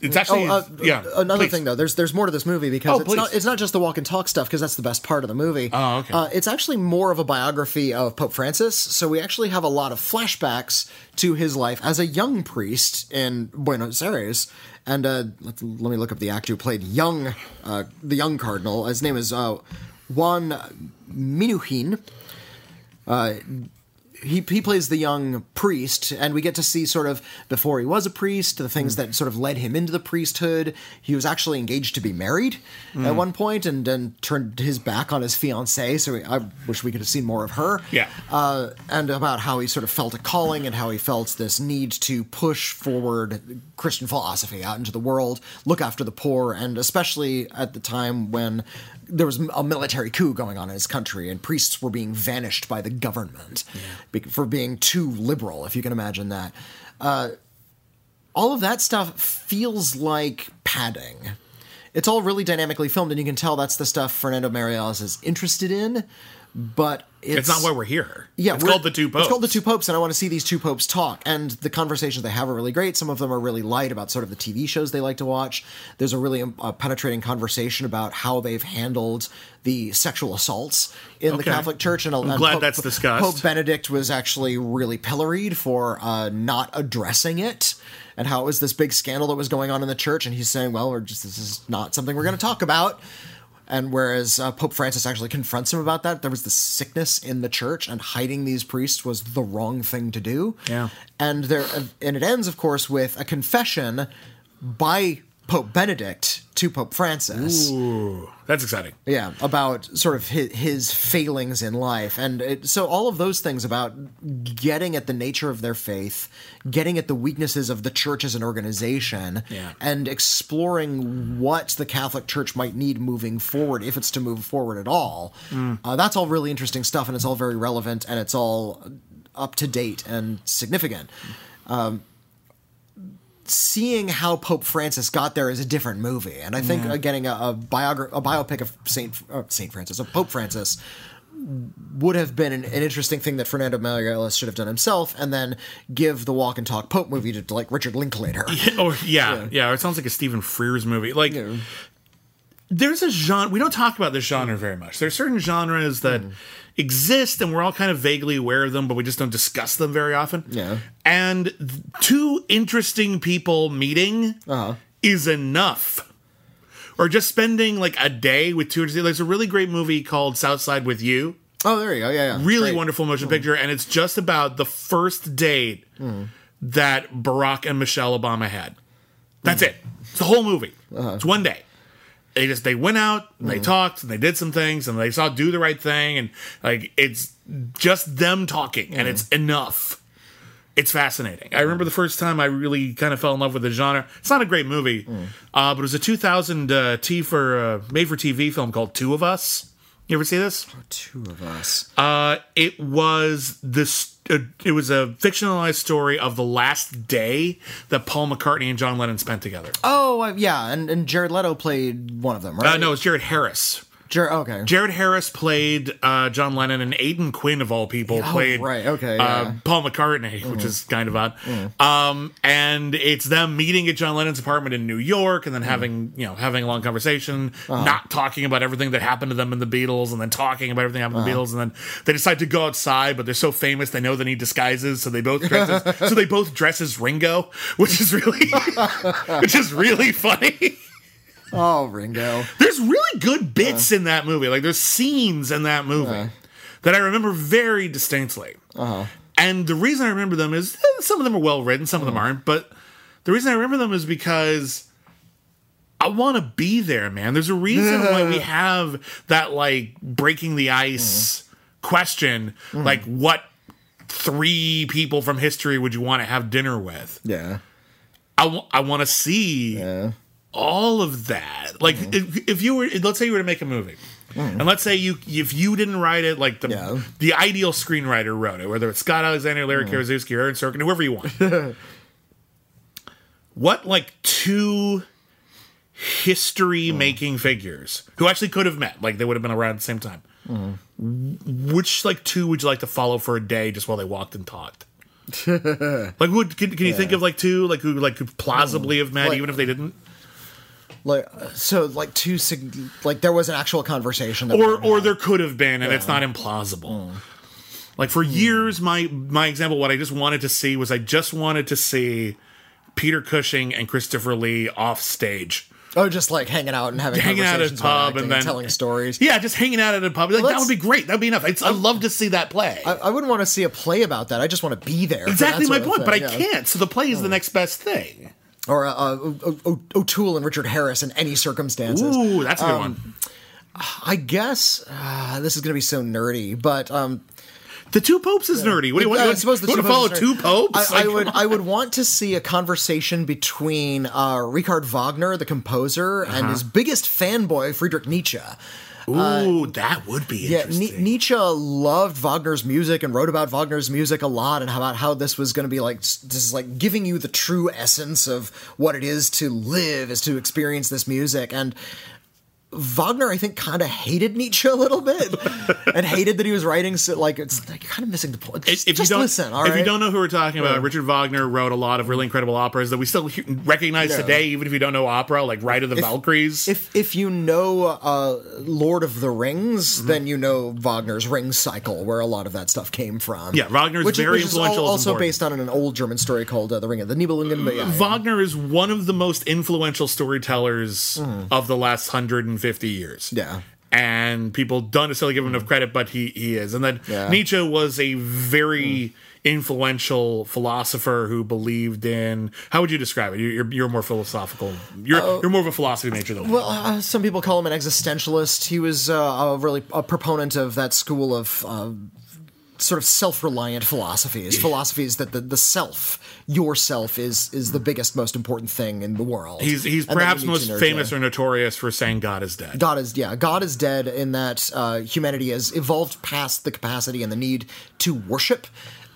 S2: it's actually
S1: Oh, uh,
S2: yeah.
S1: Another
S2: please.
S1: thing though, there's there's more to this movie because
S2: Oh,
S1: it's
S2: please.
S1: not it's not just the walk and talk stuff because that's the best part of the movie.
S2: Oh, okay.
S1: Uh, it's actually more of a biography of Pope Francis. So we actually have a lot of flashbacks to his life as a young priest in Buenos Aires. And uh, let, let me look up the actor who played young uh, the young cardinal. His name is uh, Juan Minujín uh, he he plays the young priest, and we get to see sort of before he was a priest, the things hmm. that sort of led him into the priesthood. He was actually engaged to be married at hmm. one point, and then turned his back on his fiancee. So I wish we could have seen more of her.
S2: Yeah.
S1: uh, and about how he sort of felt a calling and how he felt this need to push forward Christian philosophy out into the world, look after the poor, and especially at the time when there was a military coup going on in his country and priests were being vanished by the government be- for being too liberal, if you can imagine that. Uh, all of that stuff feels like padding. It's all really dynamically filmed, and you can tell that's the stuff Fernando Meirelles is interested in. But it's,
S2: It's not why we're here.
S1: yeah,
S2: it's called the two popes.
S1: It's called the two popes, and I want to see these two popes talk. And the conversations they have are really great. Some of them are really light about sort of the TV shows they like to watch. There's a really uh, penetrating conversation about how they've handled the sexual assaults in the Catholic Church. And, and
S2: glad
S1: Pope-
S2: that's discussed.
S1: Pope Benedict was actually really pilloried for uh, not addressing it. And how it was this big scandal that was going on in the church, and he's saying, "Well, we're just this is not something we're going to talk about." And whereas uh, Pope Francis actually confronts him about that, there was this sickness in the church, and hiding these priests was the wrong thing to do.
S2: Yeah.
S1: And there, and it ends, of course, with a confession by Pope Benedict to Pope Francis.
S2: Ooh, that's exciting.
S1: Yeah, about sort of his, his failings in life. And it, so all of those things about getting at the nature of their faith, getting at the weaknesses of the church as an organization,
S2: Yeah.
S1: and exploring what the Catholic Church might need moving forward, if it's to move forward at all. Uh, that's all really interesting stuff, and it's all very relevant, and it's all up to date and significant. Um, seeing how Pope Francis got there is a different movie, and I think uh, getting a, a, biogra- a biopic of Saint uh, Saint Francis, of Pope Francis, would have been an, an interesting thing that Fernando Meirelles should have done himself, and then give the Walk and Talk Pope movie to like Richard Linklater. *laughs*
S2: or yeah, yeah, or it sounds like a Stephen Frears movie. Like there's a genre we don't talk about this genre very much. There's certain genres that exist and we're all kind of vaguely aware of them, but we just don't discuss them very often.
S1: Yeah.
S2: And two interesting people meeting uh-huh. is enough. Or just spending like a day with two. There's a really great movie called Southside with You
S1: Oh, there you go. Yeah, yeah.
S2: really
S1: Great.
S2: wonderful motion hmm. picture, and it's just about the first date hmm. that Barack and Michelle Obama had. That's hmm. it. It's the whole movie. Uh-huh. It's one day. They just they went out, and they talked, and they did some things, and they saw do the right thing, and like it's just them talking, and it's enough. It's fascinating. I remember the first time I really kind of fell in love with the genre. It's not a great movie, uh, but it was a 2000 uh, T for uh, made for TV film called Two of Us. You ever see this?
S1: Two of us.
S2: Uh, it was this. Uh, it was a fictionalized story of the last day that Paul McCartney and John Lennon spent together.
S1: Oh, uh, yeah, and, and Jared Leto played one of them, right?
S2: Uh, no, it's Jared Harris.
S1: Jared. Okay.
S2: Jared Harris played uh, John Lennon, and Aidan Quinn of all people played
S1: Oh, right, okay,
S2: uh,
S1: yeah. Mm.
S2: Paul McCartney, which is kind of odd. Um, and it's them meeting at John Lennon's apartment in New York,
S1: Mm.
S2: and then having you know having a long conversation,
S1: Uh-huh.
S2: not talking about everything that happened to them in the Beatles, and then talking about everything that happened to
S1: Uh-huh.
S2: the Beatles, and then they decide to go outside, but they're so famous they know they need disguises, so they both dress as, *laughs* so they both dress as Ringo, which is really *laughs* which is really funny.
S1: Oh, Ringo.
S2: There's really good bits in that movie. Like there's scenes in that movie that I remember very distinctly. Uh-huh. And the reason I remember them is eh, some of them are well written, some of them aren't. But the reason I remember them is because I want to be there, man. There's a reason why we have that like breaking the ice question. Like, what three people from history would you want to have dinner with?
S1: Yeah.
S2: I want to see
S1: Yeah.
S2: All of that. Like mm-hmm. if, if you were, let's say you were to make a movie, mm. and let's say you if you didn't write it, like the
S1: Yeah.
S2: the ideal screenwriter wrote it, whether it's Scott Alexander, Larry mm. Karaszewski, or Aaron Sorkin, whoever you want. *laughs* what like two history mm. making figures who actually could have met, like they would have been around at the same time. Which like two would you like to follow for a day just while they walked and talked? *laughs* like, would can, can you think of like two like who like could plausibly have met
S1: Like-
S2: even if they didn't?
S1: Like so, like two. sig- Like there was an actual conversation. That
S2: or or there could have been, and it's not implausible. Hmm. Like for hmm. years, my my example, what I just wanted to see was I just wanted to see Peter Cushing and Christopher Lee off stage.
S1: oh, just like hanging out and having
S2: Hanging out at a pub and then
S1: telling stories.
S2: Yeah, just hanging out at a pub. Like that would be great. That'd be enough. I'd, I'd love to see that play.
S1: I, I wouldn't want to see a play about that. I just want to be there.
S2: exactly my point, but I can't. So the play is the hmm. next best thing.
S1: Or uh, uh, O'Toole and Richard Harris in any circumstances.
S2: Ooh, that's a good
S1: Um,
S2: one. *sighs*
S1: I guess uh, this is going to be so nerdy, but um,
S2: The two popes is nerdy. What do you want?
S1: I
S2: You
S1: suppose the
S2: want
S1: two
S2: to follow two popes?
S1: I, I would. I would want to see a conversation between uh, Richard Wagner, the composer,
S2: Uh-huh.
S1: and his biggest fanboy, Friedrich Nietzsche.
S2: Uh, Ooh, that would be
S1: Yeah,
S2: interesting.
S1: Nietzsche loved Wagner's music and wrote about Wagner's music a lot, and about how this was going to be like this is like giving you the true essence of what it is to live, is to experience this music. And Wagner, I think, kind of hated Nietzsche a little bit, *laughs* and hated that he was writing so like it's like you're kind of missing the point. Just,
S2: if you don't
S1: listen, all
S2: if
S1: right?
S2: you don't know who we're talking about, Richard Wagner wrote a lot of really incredible operas that we still recognize
S1: Yeah.
S2: today, even if you don't know opera, like Ride of the Valkyries.
S1: If if you know uh, Lord of the Rings,
S2: Mm-hmm.
S1: then you know Wagner's Ring Cycle, where a lot of that stuff came from.
S2: Yeah, Wagner's
S1: which,
S2: very
S1: which
S2: influential as
S1: also
S2: important.
S1: based on an old German story called uh, The Ring of the Nibelungen. But yeah,
S2: Wagner is one of the most influential storytellers of the last 150 years.
S1: Yeah,
S2: and people don't necessarily give him enough credit, but he he is. And then
S1: Yeah.
S2: Nietzsche was a very influential philosopher who believed in. How would you describe it? You're you're more philosophical. You're you're more of a philosophy major than
S1: Well, uh, some people call him an existentialist. He was uh, a really a proponent of that school of uh, sort of self-reliant philosophies. philosophies that the, the self, yourself, is is the biggest, most important thing in the world.
S2: He's he's
S1: And
S2: perhaps most famous or notorious for saying God is dead.
S1: God is yeah, God is dead in that uh, humanity has evolved past the capacity and the need to worship.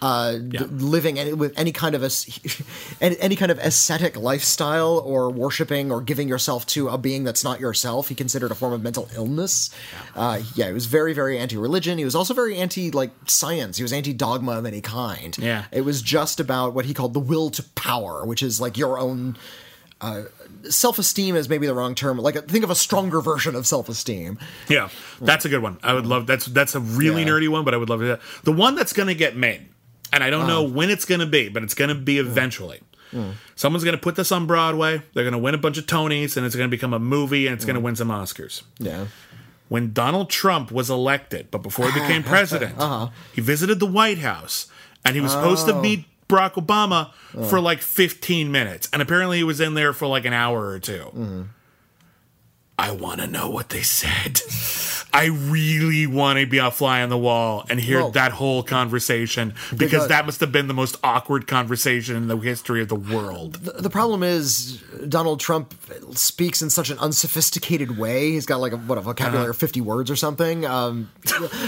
S1: Uh, d- living any, with any kind of a, *laughs* any, any kind of ascetic lifestyle or worshiping or giving yourself to a being that's not yourself, he considered a form of mental illness. Uh, yeah, he was very, very anti-religion. He was also very anti like science. He was anti-dogma of any kind.
S2: Yeah.
S1: it was just about what he called the will to power, which is like your own self-esteem is maybe the wrong term. Like think of a stronger version of self-esteem.
S2: Yeah, that's a good one. I would love that's that's a really
S1: Yeah.
S2: nerdy one, but I would love to. The one that's going to get made, and I don't know
S1: Uh-huh.
S2: when it's going to be, but it's going to be eventually.
S1: Mm.
S2: Someone's going to put this on Broadway. They're going to win a bunch of Tonys, and it's going to become a movie, and it's going to win some Oscars.
S1: Yeah.
S2: When Donald Trump was elected, but before he became *laughs* president,
S1: Uh-huh.
S2: he visited the White House, and he was supposed
S1: Oh.
S2: to meet Barack Obama for like 15 minutes, and apparently he was in there for like an hour or 2
S1: Mm-hmm.
S2: I want to know what they said. I really want to be a fly on the wall and hear
S1: Well,
S2: that whole conversation because
S1: because-
S2: that must have been the most awkward conversation in the history of the world.
S1: The problem is Donald Trump speaks in such an unsophisticated way. He's got like a what a vocabulary of fifty words or something. Um,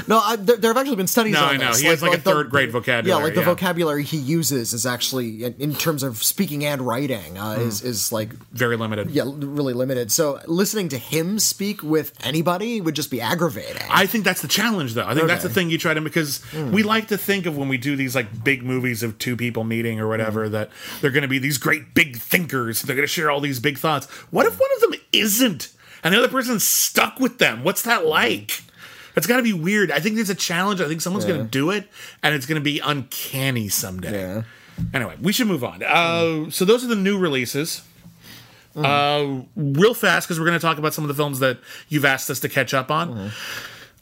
S1: no, I, there, there have actually been studies
S2: No,
S1: on
S2: I know.
S1: this.
S2: He has, like, a
S1: the-
S2: third-grade vocabulary,
S1: Yeah, like the
S2: yeah.
S1: vocabulary he uses is actually in, in terms of speaking and writing uh,
S2: Hmm.
S1: is is like
S2: Very limited.
S1: yeah really limited. So listening to him speak with anybody would just be aggravating.
S2: I think that's the challenge, though. I think that's the thing you try to because hmm. we like to think of when we do these like big movies of two people meeting or whatever hmm. that they're going to be these great big thinkers. They're going to share all these big thoughts. What if one of them isn't, and the other person's stuck with them? What's that hmm. like? It's got to be weird. I think there's a challenge. I think someone's going to do it, and it's going to be uncanny someday.
S1: Yeah.
S2: Anyway, we should move on. Uh, so those are the new releases. Uh, real fast because we're going to talk about some of the films that you've asked us to catch up on.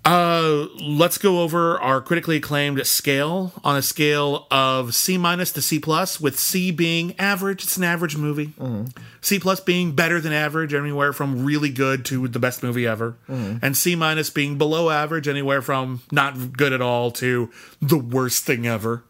S2: Uh, let's go over our critically acclaimed scale on a scale of C minus to C plus, with C being average. It's an average movie. C plus being better than average, anywhere from really good to the best movie ever, and C minus being below average, anywhere from not good at all to the worst thing ever.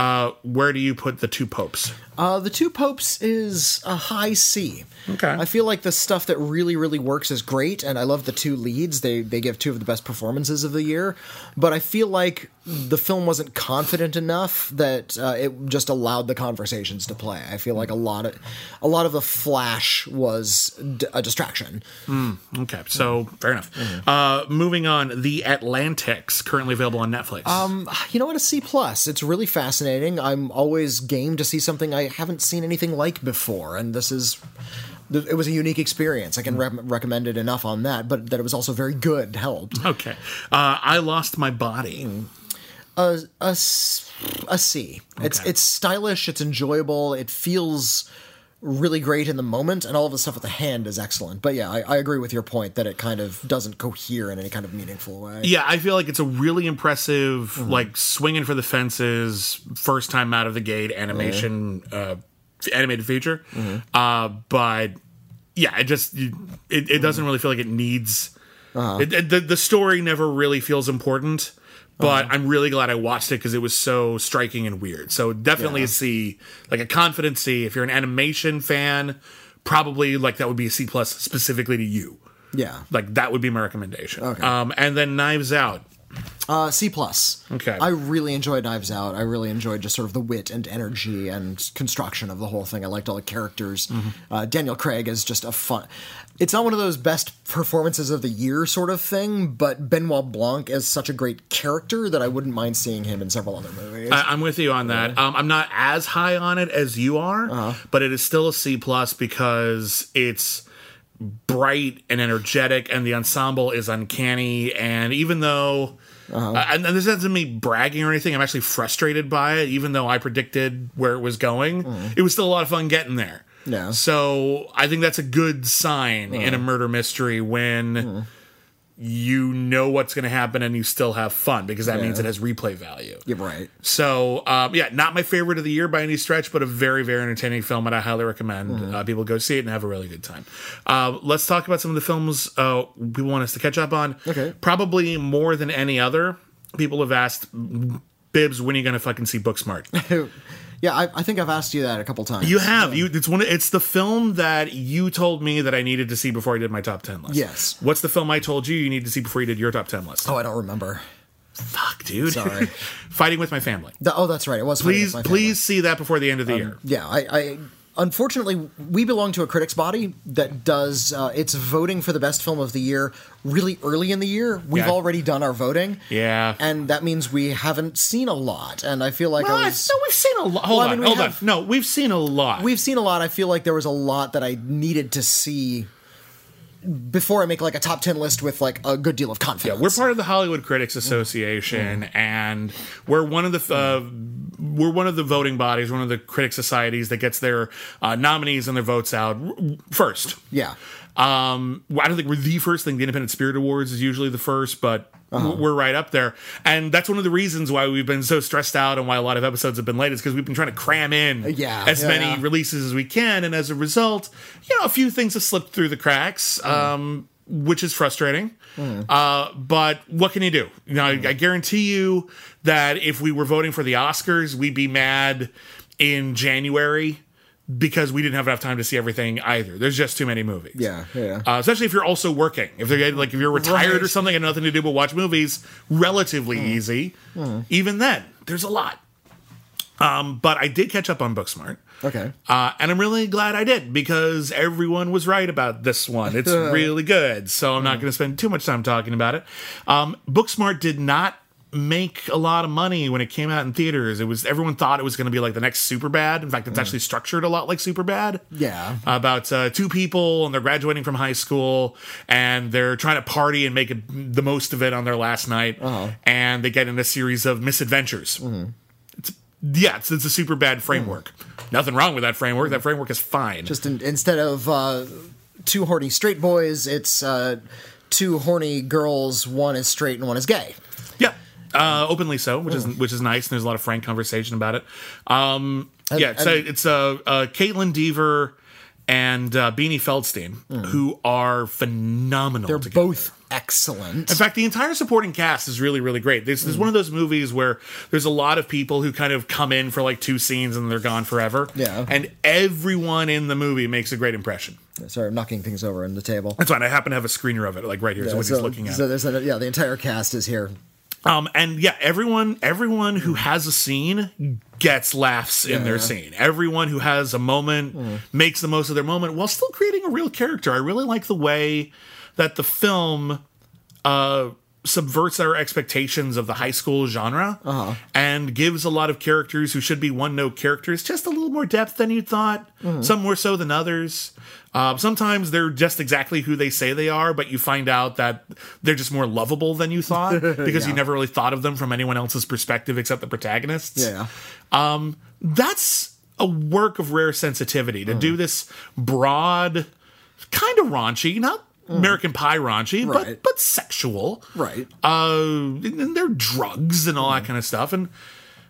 S2: Uh, where do you put the two popes?
S1: Uh, the Two Popes is a high C.
S2: Okay.
S1: I feel like the stuff that really, really works is great, and I love the two leads. They they give two of the best performances of the year. But I feel like the film wasn't confident enough that uh, it just allowed the conversations to play. I feel like a lot of a lot of the flash was d- a distraction.
S2: Okay, so fair enough. Uh, moving on, The Atlantics, currently available on Netflix.
S1: Um, you know what? A C plus. It's really fascinating. I'm always game to see something I haven't seen anything like before, and this is. It was a unique experience. I can re- recommend it enough on that, but that it was also very good helped.
S2: Okay. Uh, I lost my body.
S1: A, a, a C. It's
S2: Okay.
S1: it's stylish. It's enjoyable. It feels really great in the moment, and all of the stuff with the hand is excellent. But yeah, I, I agree with your point that it kind of doesn't cohere in any kind of meaningful way.
S2: Yeah, I feel like it's a really impressive, mm-hmm. like swinging for the fences, first time out of the gate animation, mm-hmm. uh, animated feature. Mm-hmm. Uh, but yeah, it just it, it doesn't really feel like it needs. Uh-huh. It, it- the the story never really feels important. But I'm really glad I watched it because it was so striking and weird. So definitely
S1: Yeah.
S2: a C, like a confident C. If you're an animation fan, probably like that would be a C plus specifically to you.
S1: Yeah.
S2: Like that would be my recommendation.
S1: Okay.
S2: Um, and then Knives Out.
S1: Uh, C plus.
S2: Okay.
S1: I really enjoyed Knives Out. I really enjoyed just sort of the wit and energy and construction of the whole thing. I liked all the characters.
S2: Mm-hmm.
S1: Uh, Daniel Craig is just a fun. It's not one of those best performances of the year sort of thing, but Benoit Blanc is such a great character that I wouldn't mind seeing him in several other movies.
S2: I, I'm with you on that. Um, I'm not as high on it as you are,
S1: Uh-huh.
S2: but it is still a C plus because it's bright and energetic, and the ensemble is uncanny. And even though,
S1: Uh-huh.
S2: uh, and, this isn't me bragging or anything, I'm actually frustrated by it. Even though I predicted where it was going, it was still a lot of fun getting there.
S1: Yeah.
S2: So I think that's a good sign in a murder mystery when. You know what's going to happen and you still have fun because that means it has replay value.
S1: You're right.
S2: So, um, yeah, not my favorite of the year by any stretch, but a very, very entertaining film, and I highly recommend
S1: Mm-hmm.
S2: uh, people go see it and have a really good time. Uh, let's talk about some of the films uh, we want us to catch up on.
S1: Okay.
S2: Probably more than any other, people have asked, Bibbs, when are you going to fucking see Booksmart? *laughs*
S1: Yeah, I, I think I've asked you that a couple times.
S2: You have you. It's one. It's the film that you told me that I needed to see before I did my top ten list.
S1: Yes.
S2: What's the film I told you you need to see before you did your top ten list?
S1: Oh, I don't remember.
S2: Fuck, dude.
S1: Sorry. *laughs*
S2: Fighting with my family.
S1: The- oh, that's right. It was. Fighting
S2: Please,
S1: with My Family.
S2: please see that before the end of the um, year.
S1: Yeah, I, I unfortunately we belong to a critics body that does uh, its voting for the best film of the year really early in the year. We've
S2: Yeah.
S1: already done our voting.
S2: Yeah.
S1: And that means we haven't seen a lot. And I feel like
S2: Well,
S1: I
S2: I-
S1: was.
S2: no, we've seen a lot. Hold
S1: Well, I
S2: on,
S1: mean,
S2: hold
S1: have-
S2: on. No, we've seen a lot.
S1: We've seen a lot. I feel like there was a lot that I needed to see before I make like a top 10 list with like a good deal of confidence.
S2: Yeah, we're part of the Hollywood Critics Association, and we're one of the uh, we're one of the voting bodies, one of the critic societies that gets their uh, nominees and their votes out first.
S1: Yeah.
S2: Um, I don't think we're the first thing. The Independent Spirit Awards is usually the first, but
S1: Uh-huh.
S2: we're right up there. And that's one of the reasons why we've been so stressed out and why a lot of episodes have been late is because we've been trying to cram in
S1: Yeah,
S2: as
S1: yeah,
S2: many
S1: yeah.
S2: releases as we can. And as a result, you know, a few things have slipped through the cracks.
S1: Mm.
S2: Um, which is frustrating, uh, but what can you do? You know,
S1: Mm.
S2: I, I guarantee you that if we were voting for the Oscars, we'd be mad in January because we didn't have enough time to see everything either. There's just too many movies.
S1: Yeah, yeah.
S2: Uh, especially if you're also working. If they're like if you're retired
S1: Right.
S2: or something and nothing to do but watch movies, relatively easy. Even then, there's a lot. Um, but I did catch up on Booksmart.
S1: Okay.
S2: Uh, and I'm really glad I did because everyone was right about this one. It's *laughs* really good. So I'm not going to spend too much time talking about it. Um, Booksmart did not make a lot of money when it came out in theaters. It was everyone thought it was going to be like the next Superbad. In fact, it's actually structured a lot like Superbad
S1: Yeah.
S2: about uh, two people and they're graduating from high school and they're trying to party and make it, the most of it on their last night and they get in a series of misadventures it's yeah it's, it's a super bad framework nothing wrong with that framework that framework is fine
S1: Just in, instead of uh, two horny straight boys, it's uh, two horny girls. One is straight and one is gay.
S2: Yeah uh, openly so which is which is nice and there's a lot of frank conversation about it um yeah so
S1: and-
S2: it's uh, uh Kaitlyn Dever and uh, beanie feldstein who are phenomenal
S1: They're
S2: together.
S1: both excellent.
S2: In fact, the entire supporting cast is really, really great. This, this is one of those movies where there's a lot of people who kind of come in for like two scenes and they're gone forever.
S1: Yeah.
S2: And everyone in the movie makes a great impression.
S1: Sorry, I'm knocking things over on the table.
S2: That's fine. I happen to have a screener of it, like right here. so what he's looking at.
S1: so there's a, yeah, the entire cast is here.
S2: Um, and yeah, everyone, everyone who has a scene gets laughs in their
S1: Yeah.
S2: scene. Everyone who has a moment makes the most of their moment while still creating a real character. I really like the way that the film uh, subverts our expectations of the high school genre uh-huh. and gives a lot of characters who should be one note characters just a little more depth than you thought. Mm-hmm. Some more so than others. Uh, sometimes they're just exactly who they say they are, but you find out that they're just more lovable than you thought *laughs* because you never really thought of them from anyone else's perspective except the protagonists
S1: Yeah.
S2: Um, that's a work of rare sensitivity to mm. do this broad, kind of raunchy, not American Pie raunchy, but
S1: Right.
S2: but sexual.
S1: Right.
S2: Uh, and they're drugs and all that kind of stuff, and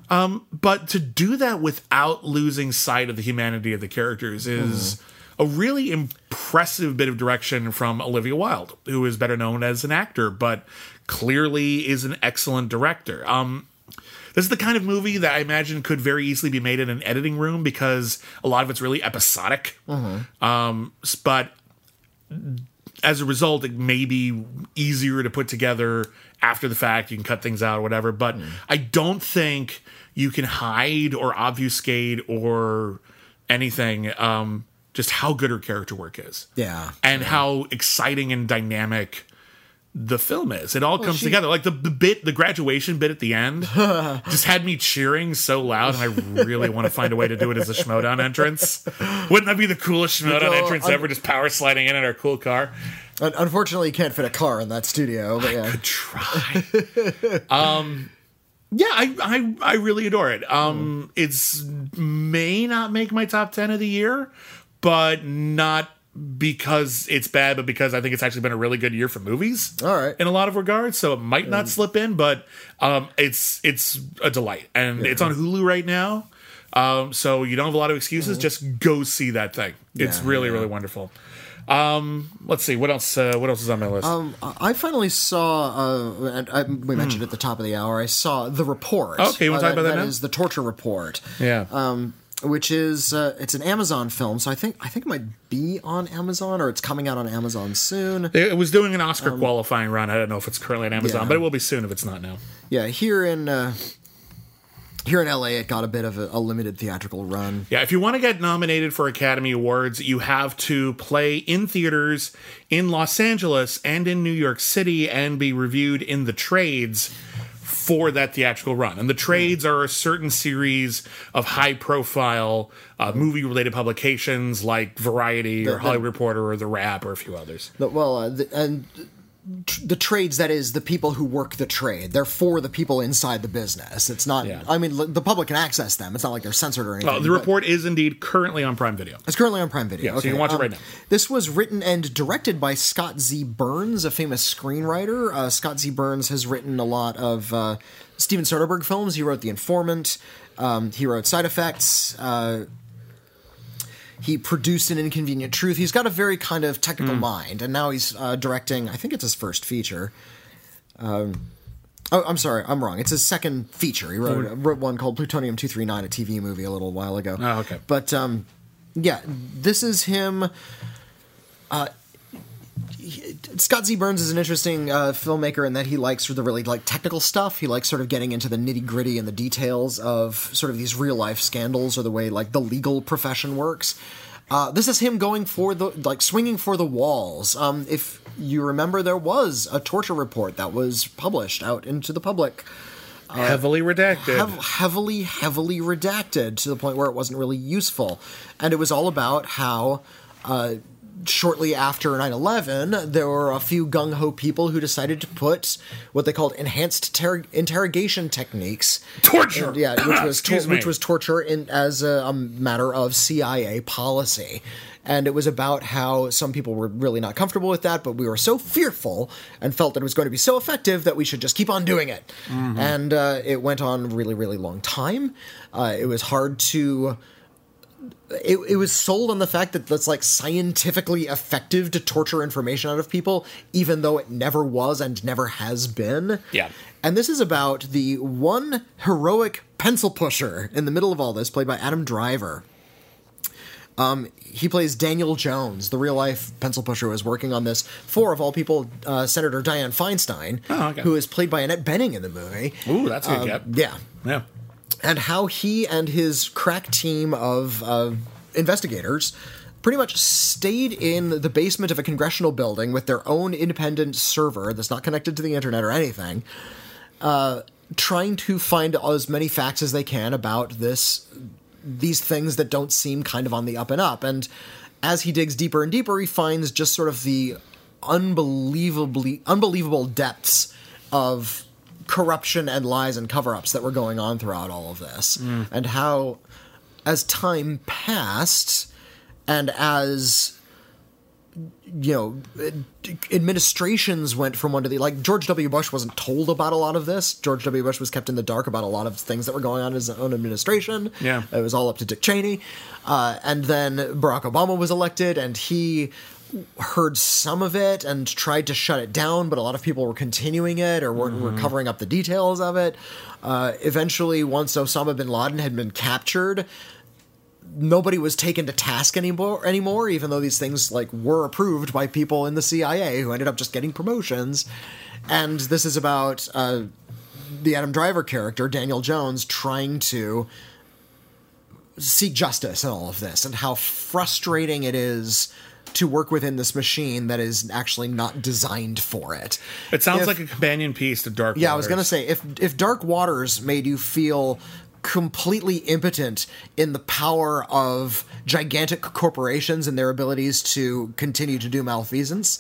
S2: um, but to do that without losing sight of the humanity of the characters is. A really impressive bit of direction from Olivia Wilde, who is better known as an actor, but clearly is an excellent director. Um, this is the kind of movie that I imagine could very easily be made in an editing room because a lot of it's really episodic. Um, s- but as a result, it may be easier to put together after the fact. You can cut things out or whatever. But I don't think you can hide or obfuscate or anything um, just how good her character work is
S1: Yeah.
S2: and how exciting and dynamic the film is. It all comes
S1: she-
S2: together. Like the, the bit, the graduation bit at the end, *laughs* just had me cheering so loud, and I really want to find a way to do it as a Schmodown entrance. Wouldn't that be the coolest Schmodown
S1: No,
S2: entrance
S1: I'm-
S2: ever? Just power sliding in in our cool car.
S1: Unfortunately, you can't fit a car in that studio, but yeah.
S2: Try. *laughs* um, yeah, I, I I really adore it. Um, it's may not make my top ten of the year, but not because it's bad, but because I think it's actually been a really good year for movies.
S1: All right.
S2: in a lot of regards, so it might not slip in, but um, it's it's a delight, and it's on Hulu right now. Um, so you don't have a lot of excuses. Just go see that thing. It's
S1: Mm-hmm. Yeah,
S2: really
S1: yeah.
S2: really wonderful. Um, let's see what else. Uh, what else is on my list?
S1: Um, I finally saw, uh, and I, we mentioned at the top of the hour, I saw The Report.
S2: Okay, you wanna
S1: Uh,
S2: talk about that now?
S1: That is the torture report.
S2: yeah.
S1: Um, which is uh, it's an Amazon film, so I think I think it might be on Amazon or it's coming out on Amazon soon.
S2: it was doing an Oscar qualifying run. I don't know if it's currently on Amazon,
S1: um, yeah.
S2: but it will be soon if it's not now.
S1: Yeah, here in uh, here in LA, it got a bit of a, a limited theatrical run.
S2: Yeah, if you want to get nominated for Academy Awards, you have to play in theaters in Los Angeles and in New York City and be reviewed in the trades for that theatrical run. And the trades are a certain series of high profile uh, movie related publications like Variety or
S1: the-
S2: Hollywood Reporter or The Wrap or a few others.
S1: The- well, uh, the, and tr- the trades that is the people who work the trade. They're for the people inside the business. It's not.
S2: Yeah.
S1: I mean, l- the public can access them. It's not like they're censored or anything.
S2: Uh, the report is indeed currently on Prime Video.
S1: It's currently on Prime Video.
S2: Yeah, so you can watch it right now.
S1: This was written and directed by Scott Z. Burns, a famous screenwriter. Uh, Scott Z. Burns has written a lot of uh, Steven Soderbergh films. He wrote The Informant. Um, he wrote Side Effects. He produced An Inconvenient Truth. He's got a very kind of technical
S2: Hmm.
S1: mind, and now he's uh, directing. I think it's his first feature. Um, oh, I'm sorry, I'm wrong. It's his second feature. He wrote, wrote one called Plutonium 239, a TV movie, a little while ago.
S2: Oh, okay.
S1: But um, yeah, this is him. Uh, he- Scott Z. Burns is an interesting uh, filmmaker in that he likes the really like technical stuff. He likes sort of getting into the nitty gritty and the details of sort of these real life scandals or the way like the legal profession works. Uh, this is him going for the like swinging for the walls. Um, if you remember, there was a torture report that was published out into the public
S2: Heavily redacted.
S1: hev- heavily, heavily redacted to the point where it wasn't really useful. And it was all about how, uh, shortly after 9 11, there were a few gung ho people who decided to put what they called enhanced ter- interrogation techniques.
S2: Torture!
S1: And, yeah, which was, *coughs*
S2: Excuse
S1: which was torture in, as a, a matter of CIA policy. And it was about how some people were really not comfortable with that, but we were so fearful and felt that it was going to be so effective that we should just keep on doing it. And uh, it went on a really, really long time. Uh, it was hard to. It, it was sold on the fact that that's like scientifically effective to torture information out of people, even though it never was and never has been.
S2: Yeah.
S1: And this is about the one heroic pencil pusher in the middle of all this, played by Adam Driver. Um, he plays Daniel Jones, the real life pencil pusher who is working on this for, of all people, uh, Senator Dianne Feinstein,
S2: Oh, okay.
S1: who is played by Annette Bening in the movie.
S2: Ooh, that's a good
S1: Um. Yeah.
S2: Yeah.
S1: And how he and his crack team of uh, investigators pretty much stayed in the basement of a congressional building with their own independent server that's not connected to the internet or anything, uh, trying to find as many facts as they can about this these things that don't seem kind of on the up and up. And as he digs deeper and deeper, he finds just sort of the unbelievably unbelievable depths of corruption and lies and cover-ups that were going on throughout all of this, and how as time passed and as you know administrations went from one to the like George W. Bush wasn't told about a lot of this. George W. Bush was kept in the dark about a lot of things that were going on in his own administration.
S2: Yeah.
S1: it was all up to Dick Cheney, uh, and then Barack Obama was elected, and he heard some of it and tried to shut it down, but a lot of people were continuing it or were, were covering up the details of it. Uh, eventually, once Osama bin Laden had been captured, nobody was taken to task anymore anymore even though these things like were approved by people in the CIA who ended up just getting promotions and this is about uh, the Adam Driver character Daniel Jones trying to seek justice in all of this and how frustrating it is to work within this machine that is actually not designed for it.
S2: It sounds
S1: If-
S2: like a companion piece to Dark Waters.
S1: yeah, I was gonna say if if Dark Waters made you feel completely impotent in the power of gigantic corporations and their abilities to continue to do malfeasance.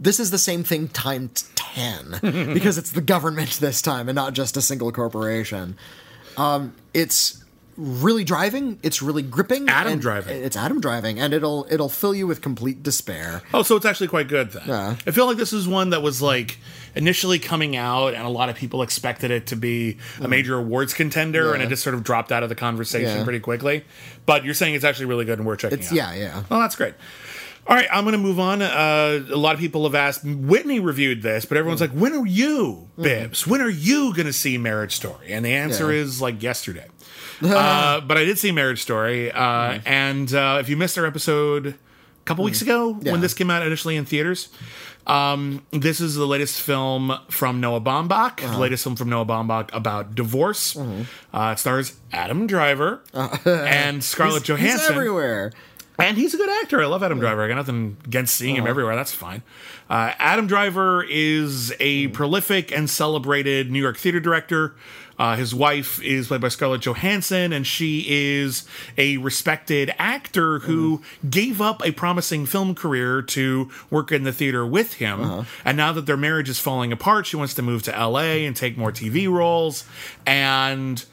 S1: This is the same thing times 10 *laughs* because it's the government this time and not just a single corporation. Um, it's really driving. It's really gripping.
S2: Adam
S1: and
S2: driving.
S1: It's Adam driving, and it'll it'll fill you with complete despair.
S2: Oh, so it's actually quite good then.
S1: Yeah.
S2: I feel like this is one that was like initially coming out, and a lot of people expected it to be a major awards contender, and
S1: Mm.
S2: It just sort of dropped out of the conversation
S1: Yeah.
S2: pretty quickly. But you're saying it's actually really good, and we're checking
S1: It's
S2: out.
S1: yeah, yeah.
S2: Well, that's great. All right, I'm going to move on. Uh, a lot of people have asked. Whitney reviewed this, but everyone's like, "When are you, Bibbs? When are you going to see Marriage Story?" And the answer.
S1: Yeah.
S2: is like yesterday. Uh, but I did see Marriage Story, uh, and uh, if you missed our episode a couple weeks ago
S1: Mm-hmm. Yeah.
S2: when this came out initially in theaters, um, this is the latest film from Noah Baumbach,
S1: Uh-huh.
S2: the latest film from Noah Baumbach about divorce.
S1: Mm-hmm.
S2: Uh, it stars Adam Driver and *laughs* Scarlett
S1: Uh-huh. He's
S2: Johansson.
S1: everywhere.
S2: And he's a good actor. I love Adam Driver. I got nothing against seeing him everywhere. That's fine. Uh, Adam Driver is a prolific and celebrated New York theater director. Uh, his wife is played by Scarlett Johansson, and she is a respected actor who gave up a promising film career to work in the theater with him. And now that their marriage is falling apart, she wants to move to LA and take more TV roles. And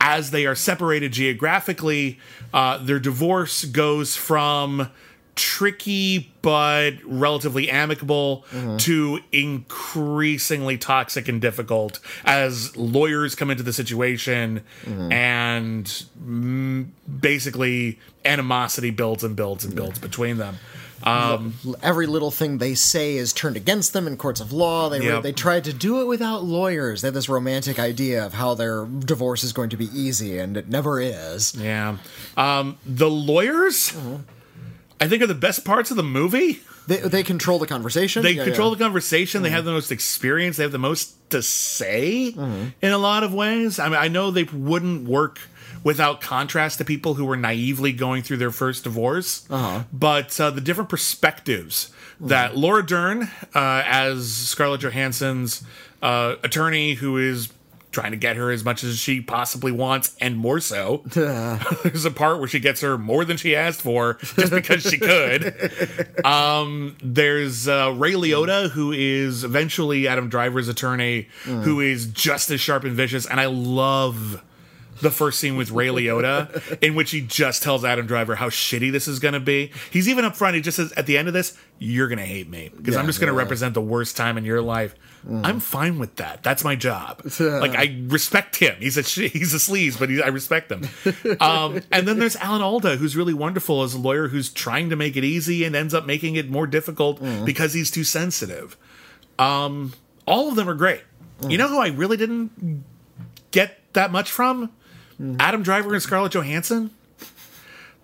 S2: as they are separated geographically, uh, their divorce goes from tricky but relatively amicable to increasingly toxic and difficult as lawyers come into the situation and mm, basically animosity builds and builds and builds between them. Um,
S1: Every little thing they say is turned against them in courts of law. They
S2: Yep.
S1: they tried to do it without lawyers. They have this romantic idea of how their divorce is going to be easy, and it never is.
S2: yeah. Um, the lawyers, I think, are the best parts of the movie.
S1: They they control the conversation.
S2: They
S1: Yeah,
S2: control
S1: yeah.
S2: the conversation. They have the most experience. They have the most to say in a lot of ways. I mean, I know they wouldn't work without contrast to people who were naively going through their first divorce. But uh, the different perspectives that Laura Dern, uh, as Scarlett Johansson's uh, attorney, who is trying to get her as much as she possibly wants and more so. *laughs* *laughs* There's a part where she gets her more than she asked for just because she could. *laughs* There's uh, Ray Liotta, who is eventually Adam Driver's attorney, who is just as sharp and vicious. And I love the first scene with Ray Liotta, in which he just tells Adam Driver how shitty this is going to be. He's even up front. He just says, at the end of this, you're going to hate me because I'm just going to
S1: yeah.
S2: represent the worst time in your life. I'm fine with that. That's my job. *laughs* like I respect him. He's a sh- *laughs* he's a sleaze, but he, I respect him. Um, *laughs* and then there's Alan Alda, who's really wonderful as a lawyer who's trying to make it easy and ends up making it more difficult because he's too sensitive. Um, all of them are great. You know who I really didn't get that much from? Adam Driver and Scarlett Johansson.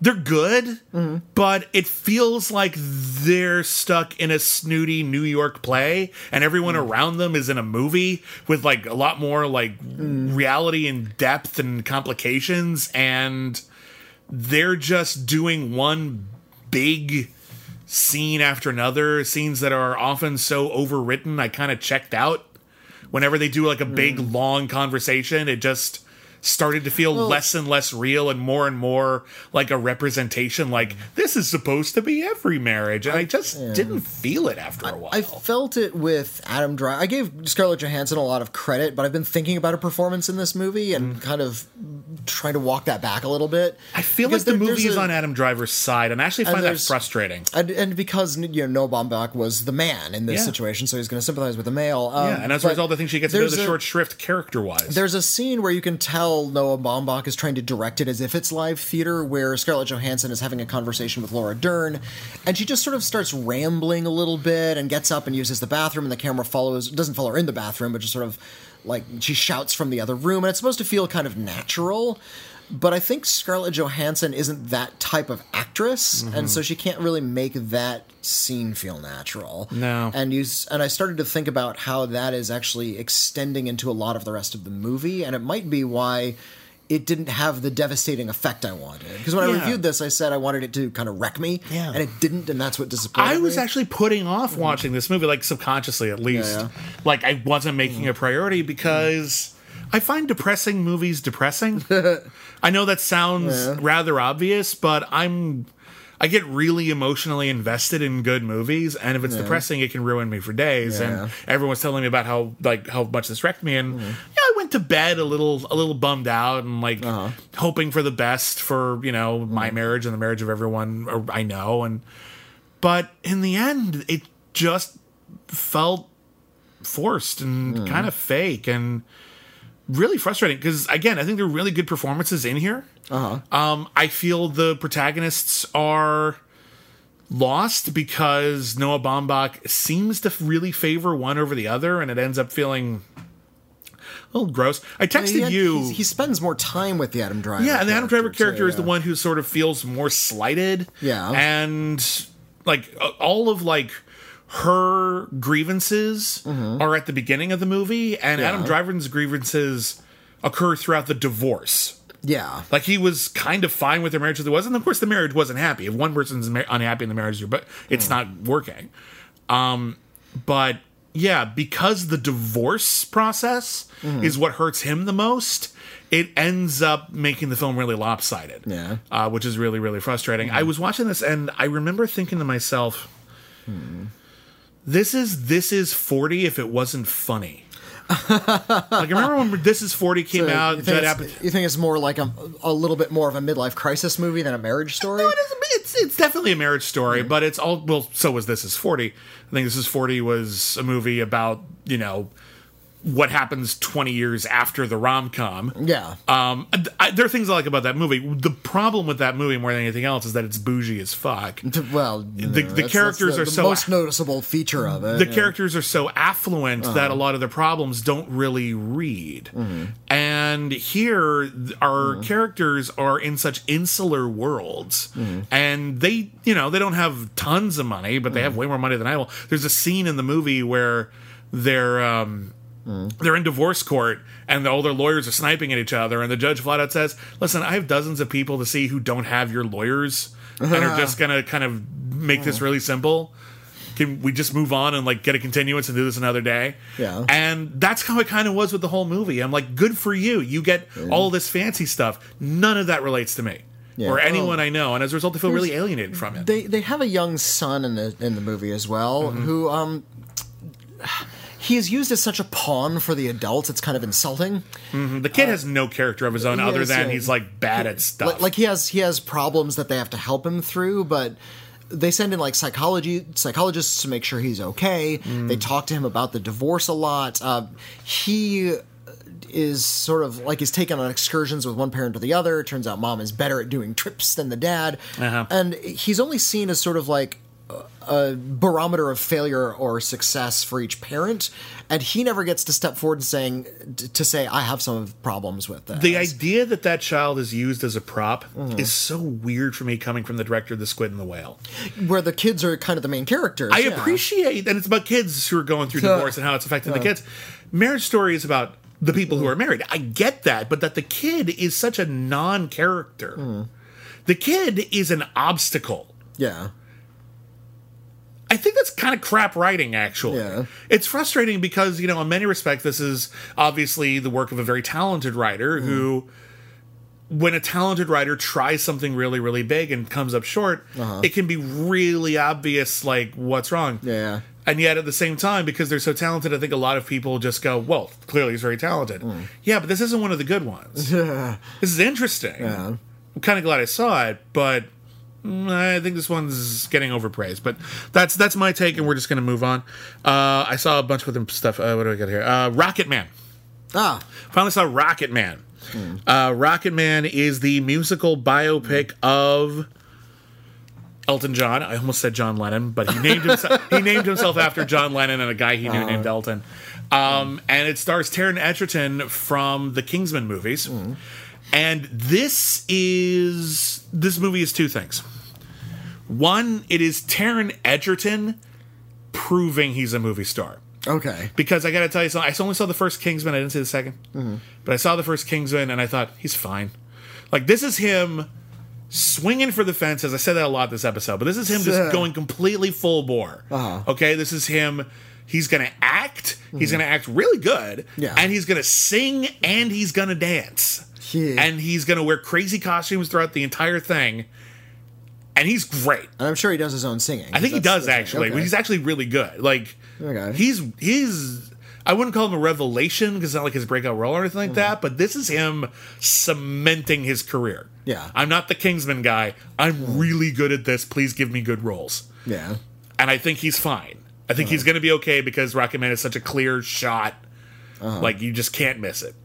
S2: They're good, mm-hmm. but it feels like they're stuck in a snooty New York play, and everyone mm. around them is in a movie with like a lot more like mm. reality and depth and complications, and they're just doing one big scene after another, scenes that are often so overwritten. I kind of checked out whenever they do like a big mm. long conversation. It just started to feel less and less real and more and more like a representation like this is supposed to be every marriage and i just didn't feel it after a while
S1: I felt it with Adam Driver. I gave Scarlett Johansson a lot of credit, but I've been thinking about her performance in this movie and kind of trying to walk that back a little bit.
S2: Mm. i feel
S1: Because
S2: like the movie is
S1: a-
S2: on adam driver's side and i actually find that frustrating
S1: And, and because you know Noah Baumbach was the man in this
S2: Yeah.
S1: situation, so he's going to sympathize with the male. Um,
S2: yeah and as a result i think she gets a bit of the short shrift character wise
S1: There's a scene where you can tell Noah Baumbach is trying to direct it as if it's live theater, where Scarlett Johansson is having a conversation with Laura Dern, and she just sort of starts rambling a little bit and gets up and uses the bathroom, and the camera follows doesn't follow her in the bathroom, but just sort of like she shouts from the other room, and it's supposed to feel kind of natural. But I think Scarlett Johansson isn't that type of actress,
S2: Mm-hmm.
S1: and so she can't really make that scene feel natural.
S2: No.
S1: And you and I started to think about how that is actually extending into a lot of the rest of the movie, and it might be why it didn't have the devastating effect I wanted. Because when I reviewed this, I said I wanted it to kind of wreck me,
S2: Yeah.
S1: and it didn't, and that's what disappointed
S2: I was
S1: me.
S2: actually putting off watching this movie, like subconsciously at least.
S1: yeah.
S2: Like I wasn't making a priority because I find depressing movies depressing. *laughs* I know that sounds rather obvious, but I'm I get really emotionally invested in good movies, and if it's depressing, it can ruin me for days.
S1: Yeah.
S2: And everyone's telling me about how like how much this wrecked me, and yeah, I went to bed a little a little bummed out and like
S1: Uh-huh.
S2: hoping for the best for you know
S1: Mm-hmm.
S2: my marriage and the marriage of everyone I know and but in the end it just felt forced and
S1: Mm.
S2: kind of fake and really frustrating because again I think there are really good performances in here.
S1: Uh-huh.
S2: Um, I feel the protagonists are lost because Noah Baumbach seems to really favor one over the other, and it ends up feeling a little gross. I texted
S1: He had-
S2: you.
S1: he spends more time with the Adam Driver.
S2: yeah, and the Adam Driver character
S1: too,
S2: is the one who sort of feels more slighted.
S1: Yeah.
S2: and like all of like her grievances are at the beginning of the movie, and Adam
S1: Mm-hmm.
S2: Driver's grievances occur throughout the divorce.
S1: Yeah,
S2: Like he was kind of fine with their marriage as it was, and of course the marriage wasn't happy. If one person's ma- unhappy in the marriage, but it's
S1: Hmm.
S2: not working. Um, but yeah, because the divorce process
S1: Hmm.
S2: is what hurts him the most, it ends up making the film really lopsided.
S1: Yeah.
S2: uh, which is really really frustrating. I was watching this and I remember thinking to myself, "This is this is forty if it wasn't funny." like I remember when This Is Forty came
S1: So
S2: out.
S1: you, think it's, you think it's more like a, a little bit more of a midlife crisis movie than a marriage story?
S2: No, it is, it's it's definitely a marriage story, but it's all well. So was this is forty. I think this is forty was a movie about you know what happens twenty years after the rom com.
S1: Yeah,
S2: Um, I, there are things I like about that movie. The problem with that movie more than anything else is that it's bougie as fuck.
S1: well, you know,
S2: the
S1: that's-
S2: characters
S1: that's
S2: are
S1: the
S2: so-
S1: most noticeable feature of it.
S2: The
S1: yeah.
S2: characters are so affluent uh-huh. that a lot of the problems don't really read. Mm-hmm. And here, our mm-hmm. characters are in such insular worlds, mm-hmm. and they, you know, they don't have tons of money, but they have way more money than I will. There's a scene in the movie where they're. Um, they're in divorce court and all their lawyers are sniping at each other and the judge flat out says listen i have dozens of people to see who don't have your lawyers and are just *laughs* gonna kind of make this really simple can we just move on and like get a continuance and do this another day
S1: Yeah.
S2: and that's how it kind of was with the whole movie i'm like good for you you get all this fancy stuff none of that relates to me
S1: Yeah.
S2: or anyone i know and as a result i feel really alienated from it
S1: They they have a young son in the in the movie as well,
S2: Mm-hmm.
S1: who um. He is used as such a pawn for the adults. It's kind of insulting.
S2: the kid has no character of his own other than
S1: yeah.
S2: he's like bad at stuff
S1: Like, like he has he has problems that they have to help him through, but they send in like psychology psychologists to make sure he's okay. They talk to him about the divorce a lot. Uh, he is sort of like he's taken on excursions with one parent or the other. It turns out mom is better at doing trips than the dad,
S2: Uh-huh.
S1: and he's only seen as sort of like a barometer of failure or success for each parent, and he never gets to step forward and saying to say I have some problems with this.
S2: the idea that that child is used as a prop
S1: Mm-hmm.
S2: is so weird for me coming from the director of the squid and the whale
S1: where the kids are kind of the main characters.
S2: I
S1: yeah.
S2: appreciate, and it's about kids who are going through divorce and how it's affecting the kids. Marriage Story is about the people who are married. I get that, but that the kid is such a non-character.
S1: Hmm.
S2: The kid is an obstacle.
S1: Yeah,
S2: I think that's kind of crap writing, actually.
S1: Yeah.
S2: It's frustrating because, you know, in many respects, this is obviously the work of a very talented writer who, when a talented writer tries something really, really big and comes up short, it can be really obvious, like, what's wrong.
S1: yeah,
S2: And yet, at the same time, because they're so talented, I think a lot of people just go, well, clearly he's very talented. Yeah, but this isn't one of the good ones. *laughs* this is interesting. I'm kind of glad I saw it, but mm, I think this one's getting overpraised. But that's that's my take, and we're just going to move on. Uh, I saw a bunch of them stuff. Uh, what do I got here? Uh, Rocketman.
S1: ah,
S2: Finally saw Rocketman. Uh, Rocketman is the musical biopic of Elton John. I almost said John Lennon, but he named himself *laughs* he named himself after John Lennon and a guy he knew named Elton. Um, and it stars Taron Egerton from the Kingsman movies. And this is this movie is two things. One, it is Taron Egerton proving he's a movie star
S1: okay,
S2: because I got to tell you something. I only saw the first Kingsman. I didn't see the 2nd but I saw the first Kingsman, and I thought he's fine. Like this is him swinging for the fences. I said that a lot this episode, but this is him just *laughs* going completely full bore.
S1: Uh-huh.
S2: Okay, this is him. He's gonna act. He's gonna act really good.
S1: Yeah.
S2: and he's gonna sing and he's gonna dance.
S1: Yeah.
S2: And he's gonna wear crazy costumes throughout the entire thing. And he's great.
S1: and I'm sure he does his own singing.
S2: I think he does actually.
S1: okay.
S2: He's actually really good. Like
S1: Okay.
S2: he's he's I wouldn't call him a revelation because it's not like his breakout role or anything like mm-hmm. that, but this is him cementing his career.
S1: Yeah.
S2: I'm not the Kingsman guy. I'm mm. really good at this. Please give me good roles.
S1: Yeah.
S2: And I think he's fine. I think he's uh-huh. going to be okay because Rocketman is such a clear shot. Uh-huh. Like, you just can't miss it.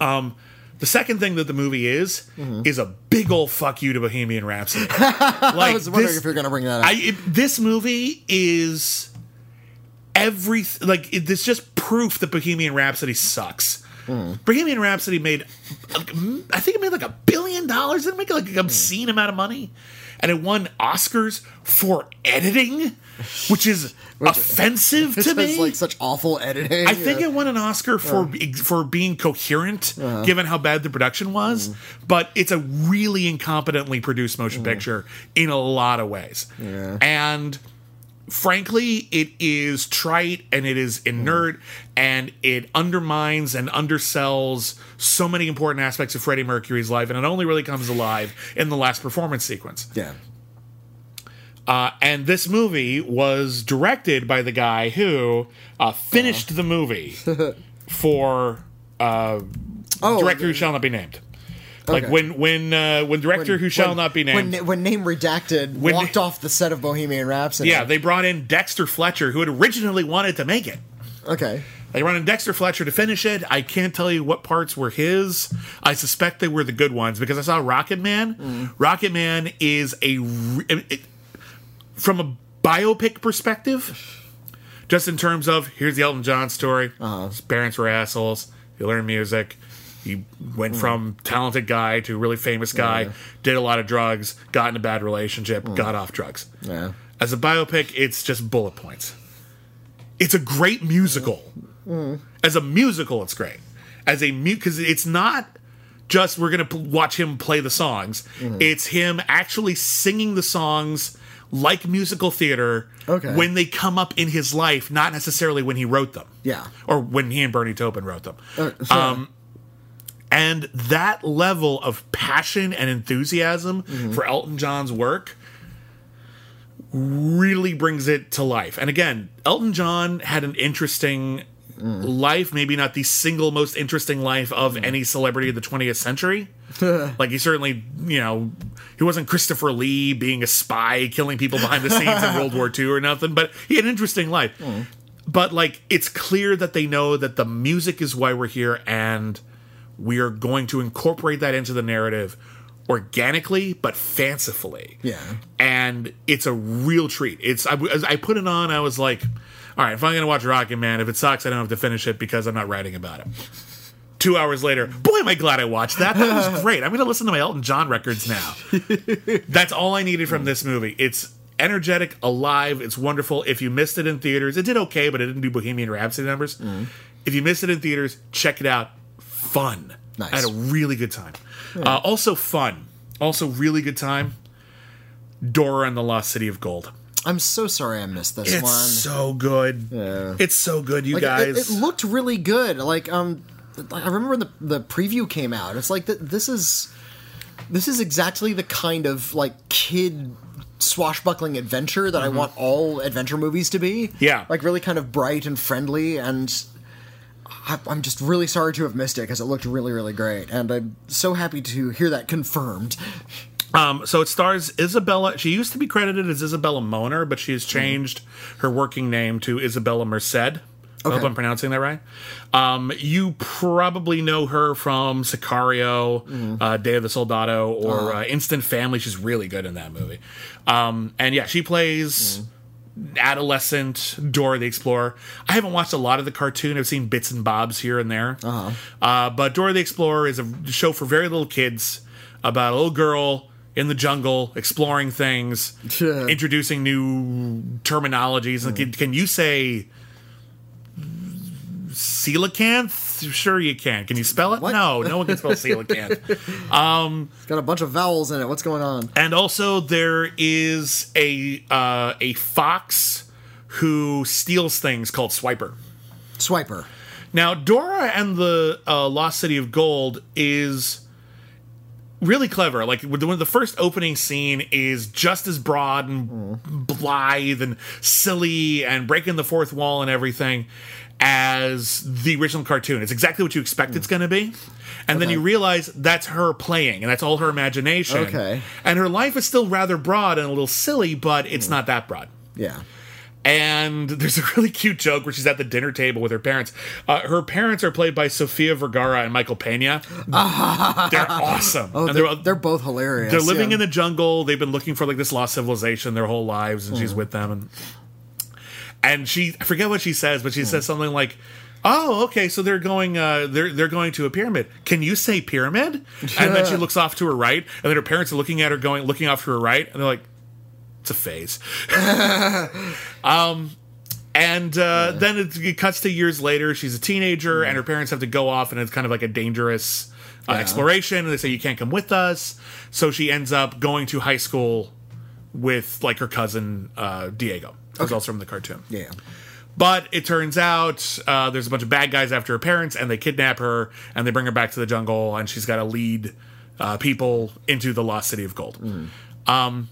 S2: Um, the second thing that the movie is, mm-hmm. is a big old fuck you to Bohemian Rhapsody. *laughs* like,
S1: I was wondering
S2: this-
S1: if you're going to bring that up.
S2: I it, this movie is every like it, it's just proof that Bohemian Rhapsody sucks. Hmm. Bohemian Rhapsody made, I think it made like a billion dollars. Didn't it make like an obscene amount of money, and it won Oscars for editing, which is *laughs* offensive *laughs* to me.
S1: like such awful editing.
S2: I think
S1: Yeah.
S2: it won an Oscar for for being coherent, uh-huh. given how bad the production was. Mm-hmm. But it's a really incompetently produced motion picture in a lot of ways, yeah. and frankly, it is trite and it is inert and it undermines and undersells so many important aspects of Freddie Mercury's life, and it only really comes alive in the last performance sequence.
S1: Yeah.
S2: Uh, and this movie was directed by the guy who uh, finished the movie *laughs* for uh,
S1: Oh,
S2: director who shall not be named. Like
S1: Okay.
S2: when when uh, when director who shall
S1: when-
S2: not be named.
S1: When, when name redacted
S2: When-
S1: walked off the set of Bohemian Rhapsody.
S2: yeah, they brought in Dexter Fletcher, who had originally wanted to make it.
S1: okay.
S2: They brought in Dexter Fletcher to finish it. I can't tell you what parts were his. I suspect they were the good ones because I saw Rocketman. Rocket Man is a it, from a biopic perspective, just in terms of here's the Elton John story. His parents were assholes. He learned music. He went hmm. from talented guy to really famous guy. Did a lot of drugs. Got in a bad relationship. Hmm. Got off drugs.
S1: Yeah.
S2: As a biopic, it's just bullet points. It's a great musical. Hmm. As a musical, it's great. As a mute, because it's not just we're gonna p- watch him play the songs. It's him actually singing the songs like musical theater
S1: Okay.
S2: when they come up in his life, not necessarily when he wrote them.
S1: Yeah.
S2: or when he and Bernie Taupin wrote them.
S1: Uh,
S2: Um, and that level of passion and enthusiasm
S1: Mm-hmm.
S2: for Elton John's work really brings it to life. And again, Elton John had an interesting mm. life, maybe not the single most interesting life of mm. any celebrity of the 20th century. *laughs* like he certainly, you know, he wasn't Christopher Lee being a spy, killing people behind the scenes in *laughs* World War II or nothing, but he had an interesting life. Mm. But like it's clear that they know that the music is why we're here and we are going to incorporate that into the narrative organically but fancifully.
S1: Yeah.
S2: and it's a real treat. It's I, I put it on i was like all right if i'm gonna watch rocketman if it sucks i don't have to finish it because i'm not writing about it. Two hours later boy am i glad i watched that. That was great. I'm gonna listen to my elton john records now. *laughs* That's all i needed from this movie. It's energetic alive it's wonderful. If you missed it in theaters it did okay but it didn't do bohemian rhapsody numbers. Mm-hmm. If you missed it in theaters check it out fun
S1: Nice.
S2: i had a really good time uh, also fun also really good time dora and the lost city of gold
S1: I'm so sorry I missed this one.
S2: it's
S1: one.
S2: so good
S1: Yeah.
S2: it's so good you
S1: Like,
S2: guys
S1: It, looked really good. Like um, I remember when the the preview came out. It's like th- this is this is exactly the kind of like kid swashbuckling adventure that I want all adventure movies to be.
S2: Mm-hmm. Yeah.
S1: like really kind of bright and friendly and. I- I'm just really sorry to have missed it because it looked really, really great, and I'm so happy to hear that confirmed.
S2: Um, so it stars Isabella. She used to be credited as Isabella Moner, but she has changed her working name to Isabella Merced. I hope I'm pronouncing that right. Um, you probably know her from Sicario, uh, Day of the Soldado, or uh, Instant Family. She's really good in that movie. Um, and yeah, she plays adolescent Dora the Explorer. I haven't watched a lot of the cartoon. I've seen bits and bobs here and there. Uh, but Dora the Explorer is a show for very little kids about a little girl in the jungle exploring things, *laughs*
S1: Yeah.
S2: introducing new terminologies. Like, Can, can you say coelacanth? Sure, you can. Can you spell it?
S1: What?
S2: No, no one can spell coelacanth. *laughs*
S1: It's got a bunch of vowels in it. What's going on?
S2: And also, there is a uh, a fox who steals things called Swiper.
S1: Swiper.
S2: Now, Dora and the uh, Lost City of Gold is really clever. Like when the, first opening scene is just as broad and blithe and silly and breaking the fourth wall and everything as the original cartoon. It's exactly what you expect it's going to be. And then you realize that's her playing and that's all her imagination.
S1: Okay.
S2: And her life is still rather broad and a little silly, but it's not that broad.
S1: Yeah.
S2: And *laughs* there's a really cute joke where she's at the dinner table with her parents. Uh, her parents are played by Sofia Vergara and Michael Pena. *laughs* they're awesome.
S1: Oh,
S2: and
S1: they're,
S2: they're,
S1: they're both hilarious.
S2: they're living
S1: yeah.
S2: in the jungle. They've been looking for like this lost civilization their whole lives, and she's
S1: Mm.
S2: with them. And and she, I forget what she says, but she says something like, "Oh, okay, so they're going, uh, they're they're going to a pyramid. Can you say pyramid?" And then she looks off to her right, and then her parents are looking at her, going, looking off to her right, and they're like, "It's a phase." *laughs* um. And uh, then it, it cuts to years later. She's a teenager, and her parents have to go off, and it's kind of like a dangerous uh, exploration. And they say you can't come with us, so she ends up going to high school with like her cousin uh, Diego, who's also from the cartoon.
S1: Yeah.
S2: But it turns out uh, there's a bunch of bad guys after her parents, and they kidnap her and they bring her back to the jungle, and she's got to lead uh, people into the lost city of gold. Um,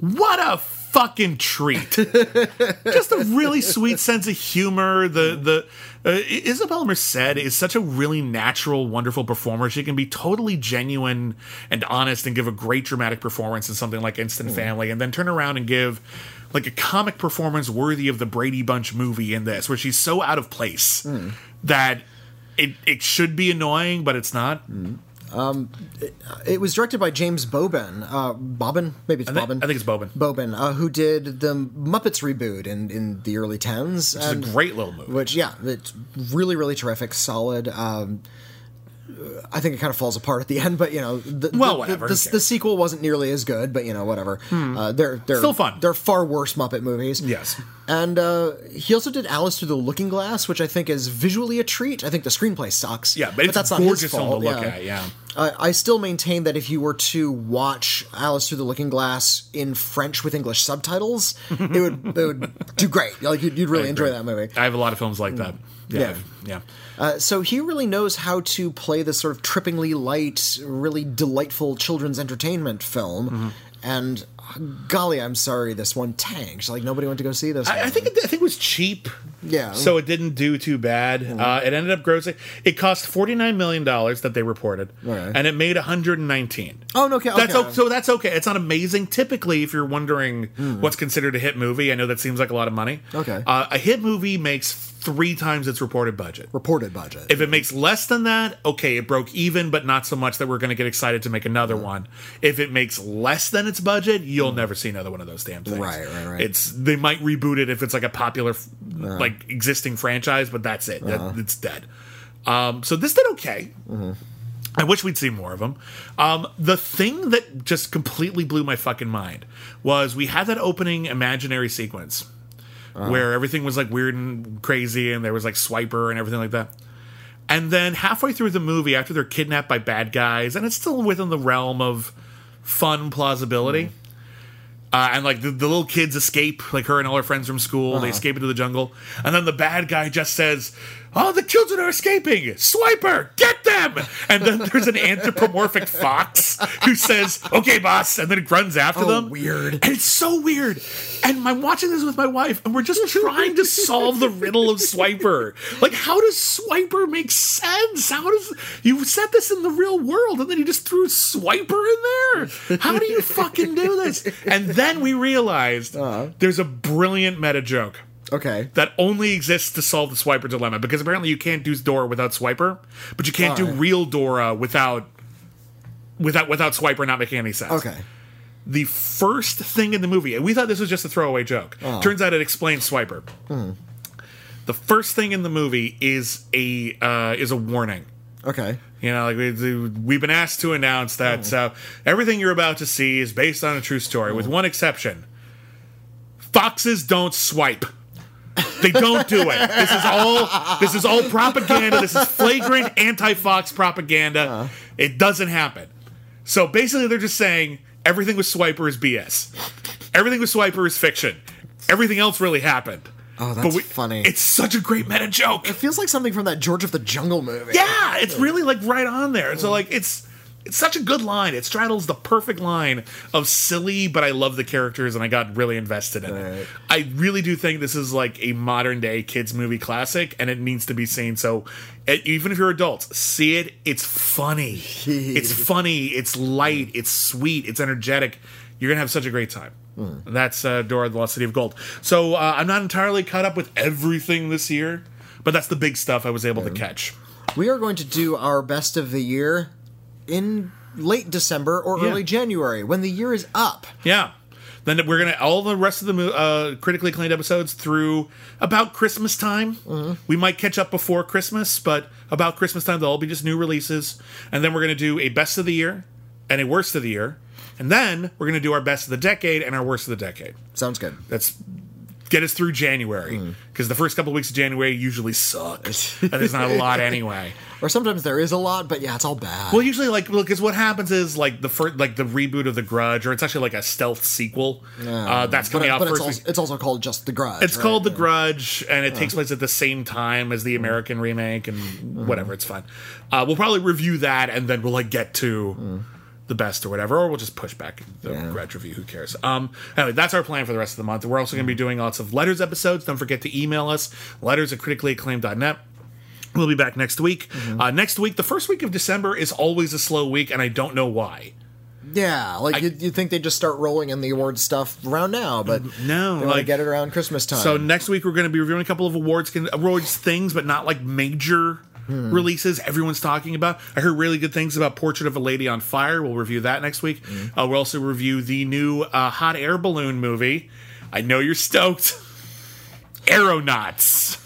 S2: what a fucking treat! *laughs* Just a really sweet sense of humor. The the uh, Isabella Merced is such a really natural, wonderful performer. She can be totally genuine and honest, and give a great dramatic performance in something like Instant Family, and then turn around and give like a comic performance worthy of the Brady Bunch movie in this, where she's so out of place that it it should be annoying, but it's not.
S1: It was directed by James Boban. Uh, Bobbin? Maybe it's
S2: I think,
S1: Bobbin.
S2: I think it's Bobin.
S1: Bobin, uh, who did the Muppets reboot in, in the early 10s.
S2: It's a great little movie.
S1: Which, yeah, it's really, really terrific, solid. Um, I think it kind of falls apart at the *laughs* end, but you know, the,
S2: Well,
S1: the-
S2: whatever,
S1: The, the, sequel wasn't nearly as good, but you know, whatever. Uh, they're they're
S2: Still fun.
S1: They're far worse Muppet movies.
S2: Yes.
S1: and uh, he also did Alice Through the Looking Glass, which I think is visually a treat. I think the screenplay sucks.
S2: Yeah, but it's
S1: that's not
S2: gorgeous
S1: his
S2: film
S1: fault.
S2: to look
S1: yeah.
S2: at. Yeah.
S1: Uh, I still maintain that if you were to watch Alice Through the Looking Glass in French with English subtitles, *laughs* it would it would do great. Like you'd, you'd really enjoy that movie.
S2: I have a lot of films like that. Yeah.
S1: Yeah.
S2: Yeah.
S1: Uh, so he really knows how to play this sort of trippingly light, really delightful children's entertainment film.
S2: Mm-hmm.
S1: And golly, I'm sorry, this one tanked. Like nobody went to go see this.
S2: I, I think it, I think it was cheap.
S1: Yeah.
S2: So it didn't do too bad. Uh, it ended up grossing. It cost forty nine million dollars that they reported, and it made one hundred and nineteen.
S1: Oh, no, okay,
S2: That's
S1: okay.
S2: o- so that's okay. It's not amazing. Typically, if you're wondering
S1: Hmm.
S2: what's considered a hit movie, I know that seems like a lot of money.
S1: Okay.
S2: Uh, a hit movie makes three times its reported budget.
S1: reported budget.
S2: If it makes less than that, okay, it broke even, but not so much that we're going to get excited to make another one. If it makes less than its budget, you'll never see another one of those damn things.
S1: Right, right, right.
S2: It's they might reboot it if it's like a popular, f like existing franchise, but that's it.
S1: Uh-huh.
S2: it's dead. Um, so this did okay.
S1: Mm-hmm.
S2: I wish we'd see more of them. Um, the thing that just completely blew my fucking mind was we had that opening imaginary sequence
S1: Uh-huh.
S2: where everything was like weird and crazy, and there was like Swiper and everything like that. And then halfway through the movie, after they're kidnapped by bad guys, and it's still within the realm of fun plausibility.
S1: Mm-hmm.
S2: Uh, and like the, the little kids escape, like her and all her friends from school,
S1: Uh-huh.
S2: they escape into the jungle, and then the bad guy just says, "Oh, the children are escaping! Swiper, get them!" And then there's an anthropomorphic fox who says, "Okay, boss," and then it runs after
S1: Oh,
S2: them.
S1: weird.
S2: and it's so weird. And I'm watching this with my wife, and we're just trying to solve the riddle of Swiper. Like, how does Swiper make sense? How does you set this in the real world, and then you just threw Swiper in there? How do you fucking do this? And then we realized uh-huh. there's a brilliant meta joke
S1: okay.
S2: that only exists to solve the Swiper dilemma because apparently you can't do Dora without Swiper, but you can't do real Dora without without without Swiper not making any sense
S1: Okay.
S2: the first thing in the movie, and we thought this was just a throwaway joke. Turns out it explains Swiper. The first thing in the movie is a uh, is a warning.
S1: Okay.
S2: You know, like we, we've been asked to announce that uh, everything you're about to see is based on a true story, with one exception: foxes don't swipe. They don't do it. This is all. This is all propaganda. This is flagrant anti-fox propaganda. Uh-huh. It doesn't happen. So basically, they're just saying everything with Swiper is BS. Everything with Swiper is fiction. Everything else really happened.
S1: Oh, that's funny.
S2: It's such a great meta joke.
S1: It feels like something from that George of the Jungle movie.
S2: Yeah, it's really like right on there. So like it's it's such a good line. It straddles the perfect line of silly, but I love the characters and I got really invested in it.
S1: Right.
S2: I really do think this is like a modern day kids movie classic, and it needs to be seen. So, even if you're adults, see it. It's funny. *laughs* it's funny. It's light. It's sweet. It's energetic. You're gonna have such a great time. That's uh, Dora the Lost City of Gold. So uh, I'm not entirely caught up with everything this year, but that's the big stuff I was able to catch.
S1: We are going to do our best of the year in late December or
S2: Yeah.
S1: early January when the year is up.
S2: Yeah. Then we're gonna all the rest of the uh, critically acclaimed episodes through about Christmas time. We might catch up before Christmas, but about Christmas time they'll all be just new releases. And then we're gonna do a best of the year and a worst of the year, and then we're gonna do our best of the decade and our worst of the decade.
S1: Sounds good.
S2: That's get us through January because the first couple weeks of January usually suck, and there's not a *laughs* lot anyway.
S1: Or sometimes there is a lot, but yeah, it's all bad.
S2: Well, usually, like, look, because what happens is like the first, like the reboot of The Grudge, or it's actually like a stealth sequel. uh, that's
S1: but
S2: coming out
S1: but it's, also, it's also called just The Grudge.
S2: It's
S1: right?
S2: called The Grudge, and it takes place at the same time as the American remake, and whatever. It's fun. Uh, we'll probably review that, and then we'll like get to the best or whatever, or we'll just push back the
S1: Yeah.
S2: Grudge review. Who cares? Um, anyway, that's our plan for the rest of the month. We're also going to be doing lots of letters episodes. Don't forget to email us letters at criticallyacclaimed.net. We'll be back next week. Uh, next week, the first week of December is always a slow week, and I don't know why.
S1: Yeah, like you'd, you'd think they'd just start rolling in the award stuff around now, but
S2: No,
S1: they
S2: like-
S1: get it around Christmas time.
S2: So next week we're going to be reviewing a couple of awards awards things, but not like major releases everyone's talking about. I heard really good things about Portrait of a Lady on Fire. We'll review that next week. Uh, we'll also review the new uh, hot air balloon movie. I know you're stoked. Aeronauts.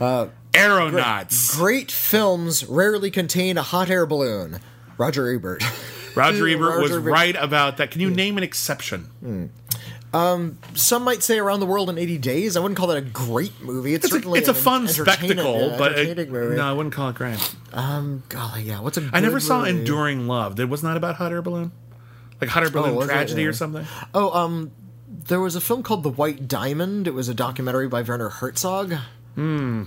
S1: Uh,
S2: Aeronauts.
S1: Great films rarely contain a hot air balloon. Roger Ebert.
S2: Roger *laughs* Ebert was
S1: Ebert.
S2: right about that. Can you name an exception?
S1: Some might say Around the World in 80 Days. I wouldn't call that a great movie. It's,
S2: It's a,
S1: certainly
S2: it's a fun spectacle,
S1: yeah,
S2: but it-
S1: movie.
S2: no, I wouldn't call it great.
S1: Golly, yeah. What's a
S2: I never
S1: good
S2: saw
S1: movie?
S2: Enduring Love. It was not about hot air balloon, like hot air balloon
S1: was it?
S2: tragedy
S1: Yeah.
S2: or something.
S1: Oh, um, there was a film called The White Diamond. It was a documentary by Werner Herzog.
S2: Hmm.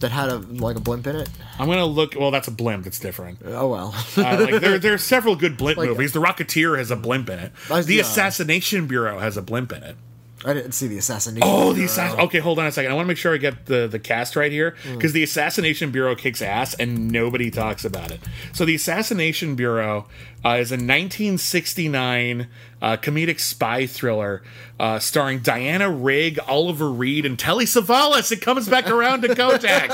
S1: That had a like a blimp in it.
S2: I'm gonna look. Well, that's a blimp. It's different.
S1: Oh well.
S2: Uh, like there, there are several good blimp *laughs*
S1: Like-
S2: movies. The Rocketeer has a blimp in it.
S1: I-
S2: The
S1: yeah.
S2: Assassination Bureau has a blimp in it.
S1: I didn't see the assassination.
S2: Oh, the assassin. Okay, hold on a second. I want to make sure I get the the cast right here
S1: Hmm.
S2: because the Assassination Bureau kicks ass and nobody talks about it. So the Assassination Bureau uh, is a 1969 uh, comedic spy thriller uh, starring Diana Rigg, Oliver Reed, and Telly Savalas. It comes back around to Kojak.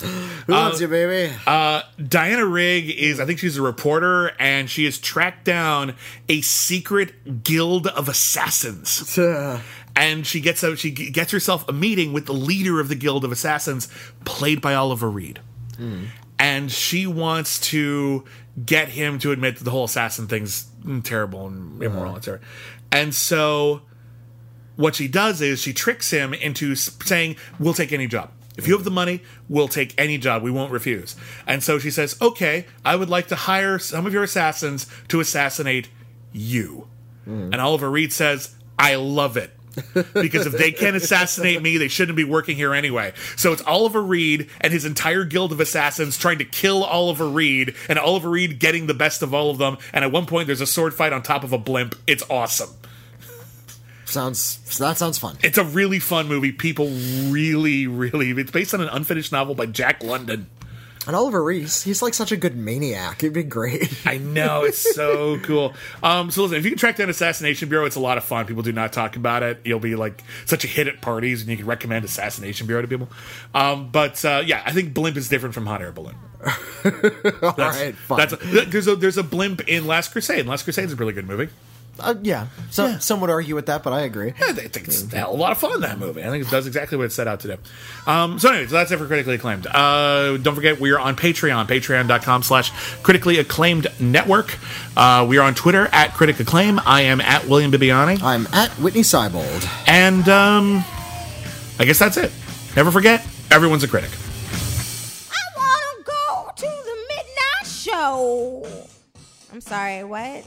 S2: *laughs*
S1: Who loves you, baby?
S2: Uh, Diana Rigg is, I think she's a reporter, and she has tracked down a secret guild of assassins. *laughs* And she gets out, she gets herself a meeting with the leader of the guild of assassins, played by Oliver Reed. And she wants to get him to admit that the whole assassin thing's mm, terrible and immoral, etc. And so what she does is she tricks him into saying, "We'll take any job. If you have the money, we'll take any job. We won't refuse." And so she says, "Okay, I would like to hire some of your assassins to assassinate you." And Oliver Reed says, "I love it." Because if they can't assassinate me, they shouldn't be working here anyway. So it's Oliver Reed and his entire guild of assassins trying to kill Oliver Reed, and Oliver Reed getting the best of all of them. And at one point, there's a sword fight on top of a blimp. It's awesome.
S1: Sounds that sounds fun.
S2: It's a really fun movie. People really, really. It's based on an unfinished novel by Jack London.
S1: And Oliver Reese, he's like such a good maniac. It'd be great. *laughs*
S2: I know it's so cool. Um, so listen, if you can track down Assassination Bureau, it's a lot of fun. People do not talk about it. You'll be like such a hit at parties, and you can recommend Assassination Bureau to people. Um, but uh, yeah, I think Blimp is different from Hot Air Balloon. *laughs*
S1: All right, fine.
S2: That's a, there's a there's a blimp in Last Crusade. Last Crusade is a really good movie.
S1: Uh, yeah. So,
S2: Yeah.
S1: Some would argue with that, but I agree.
S2: I think it's a hell of a lot of fun that movie. I think it does exactly what it set out to do. Um, so anyway, so that's it for critically acclaimed. Uh, don't forget we are on Patreon, patreon.com slash critically acclaimed network. Uh, we are on Twitter at critic acclaim. I am at William Bibbiani.
S1: I'm at Whitney Seibold.
S2: And um, I guess that's it. Never forget, everyone's a critic.
S3: I want to go to the midnight show. I'm sorry, what?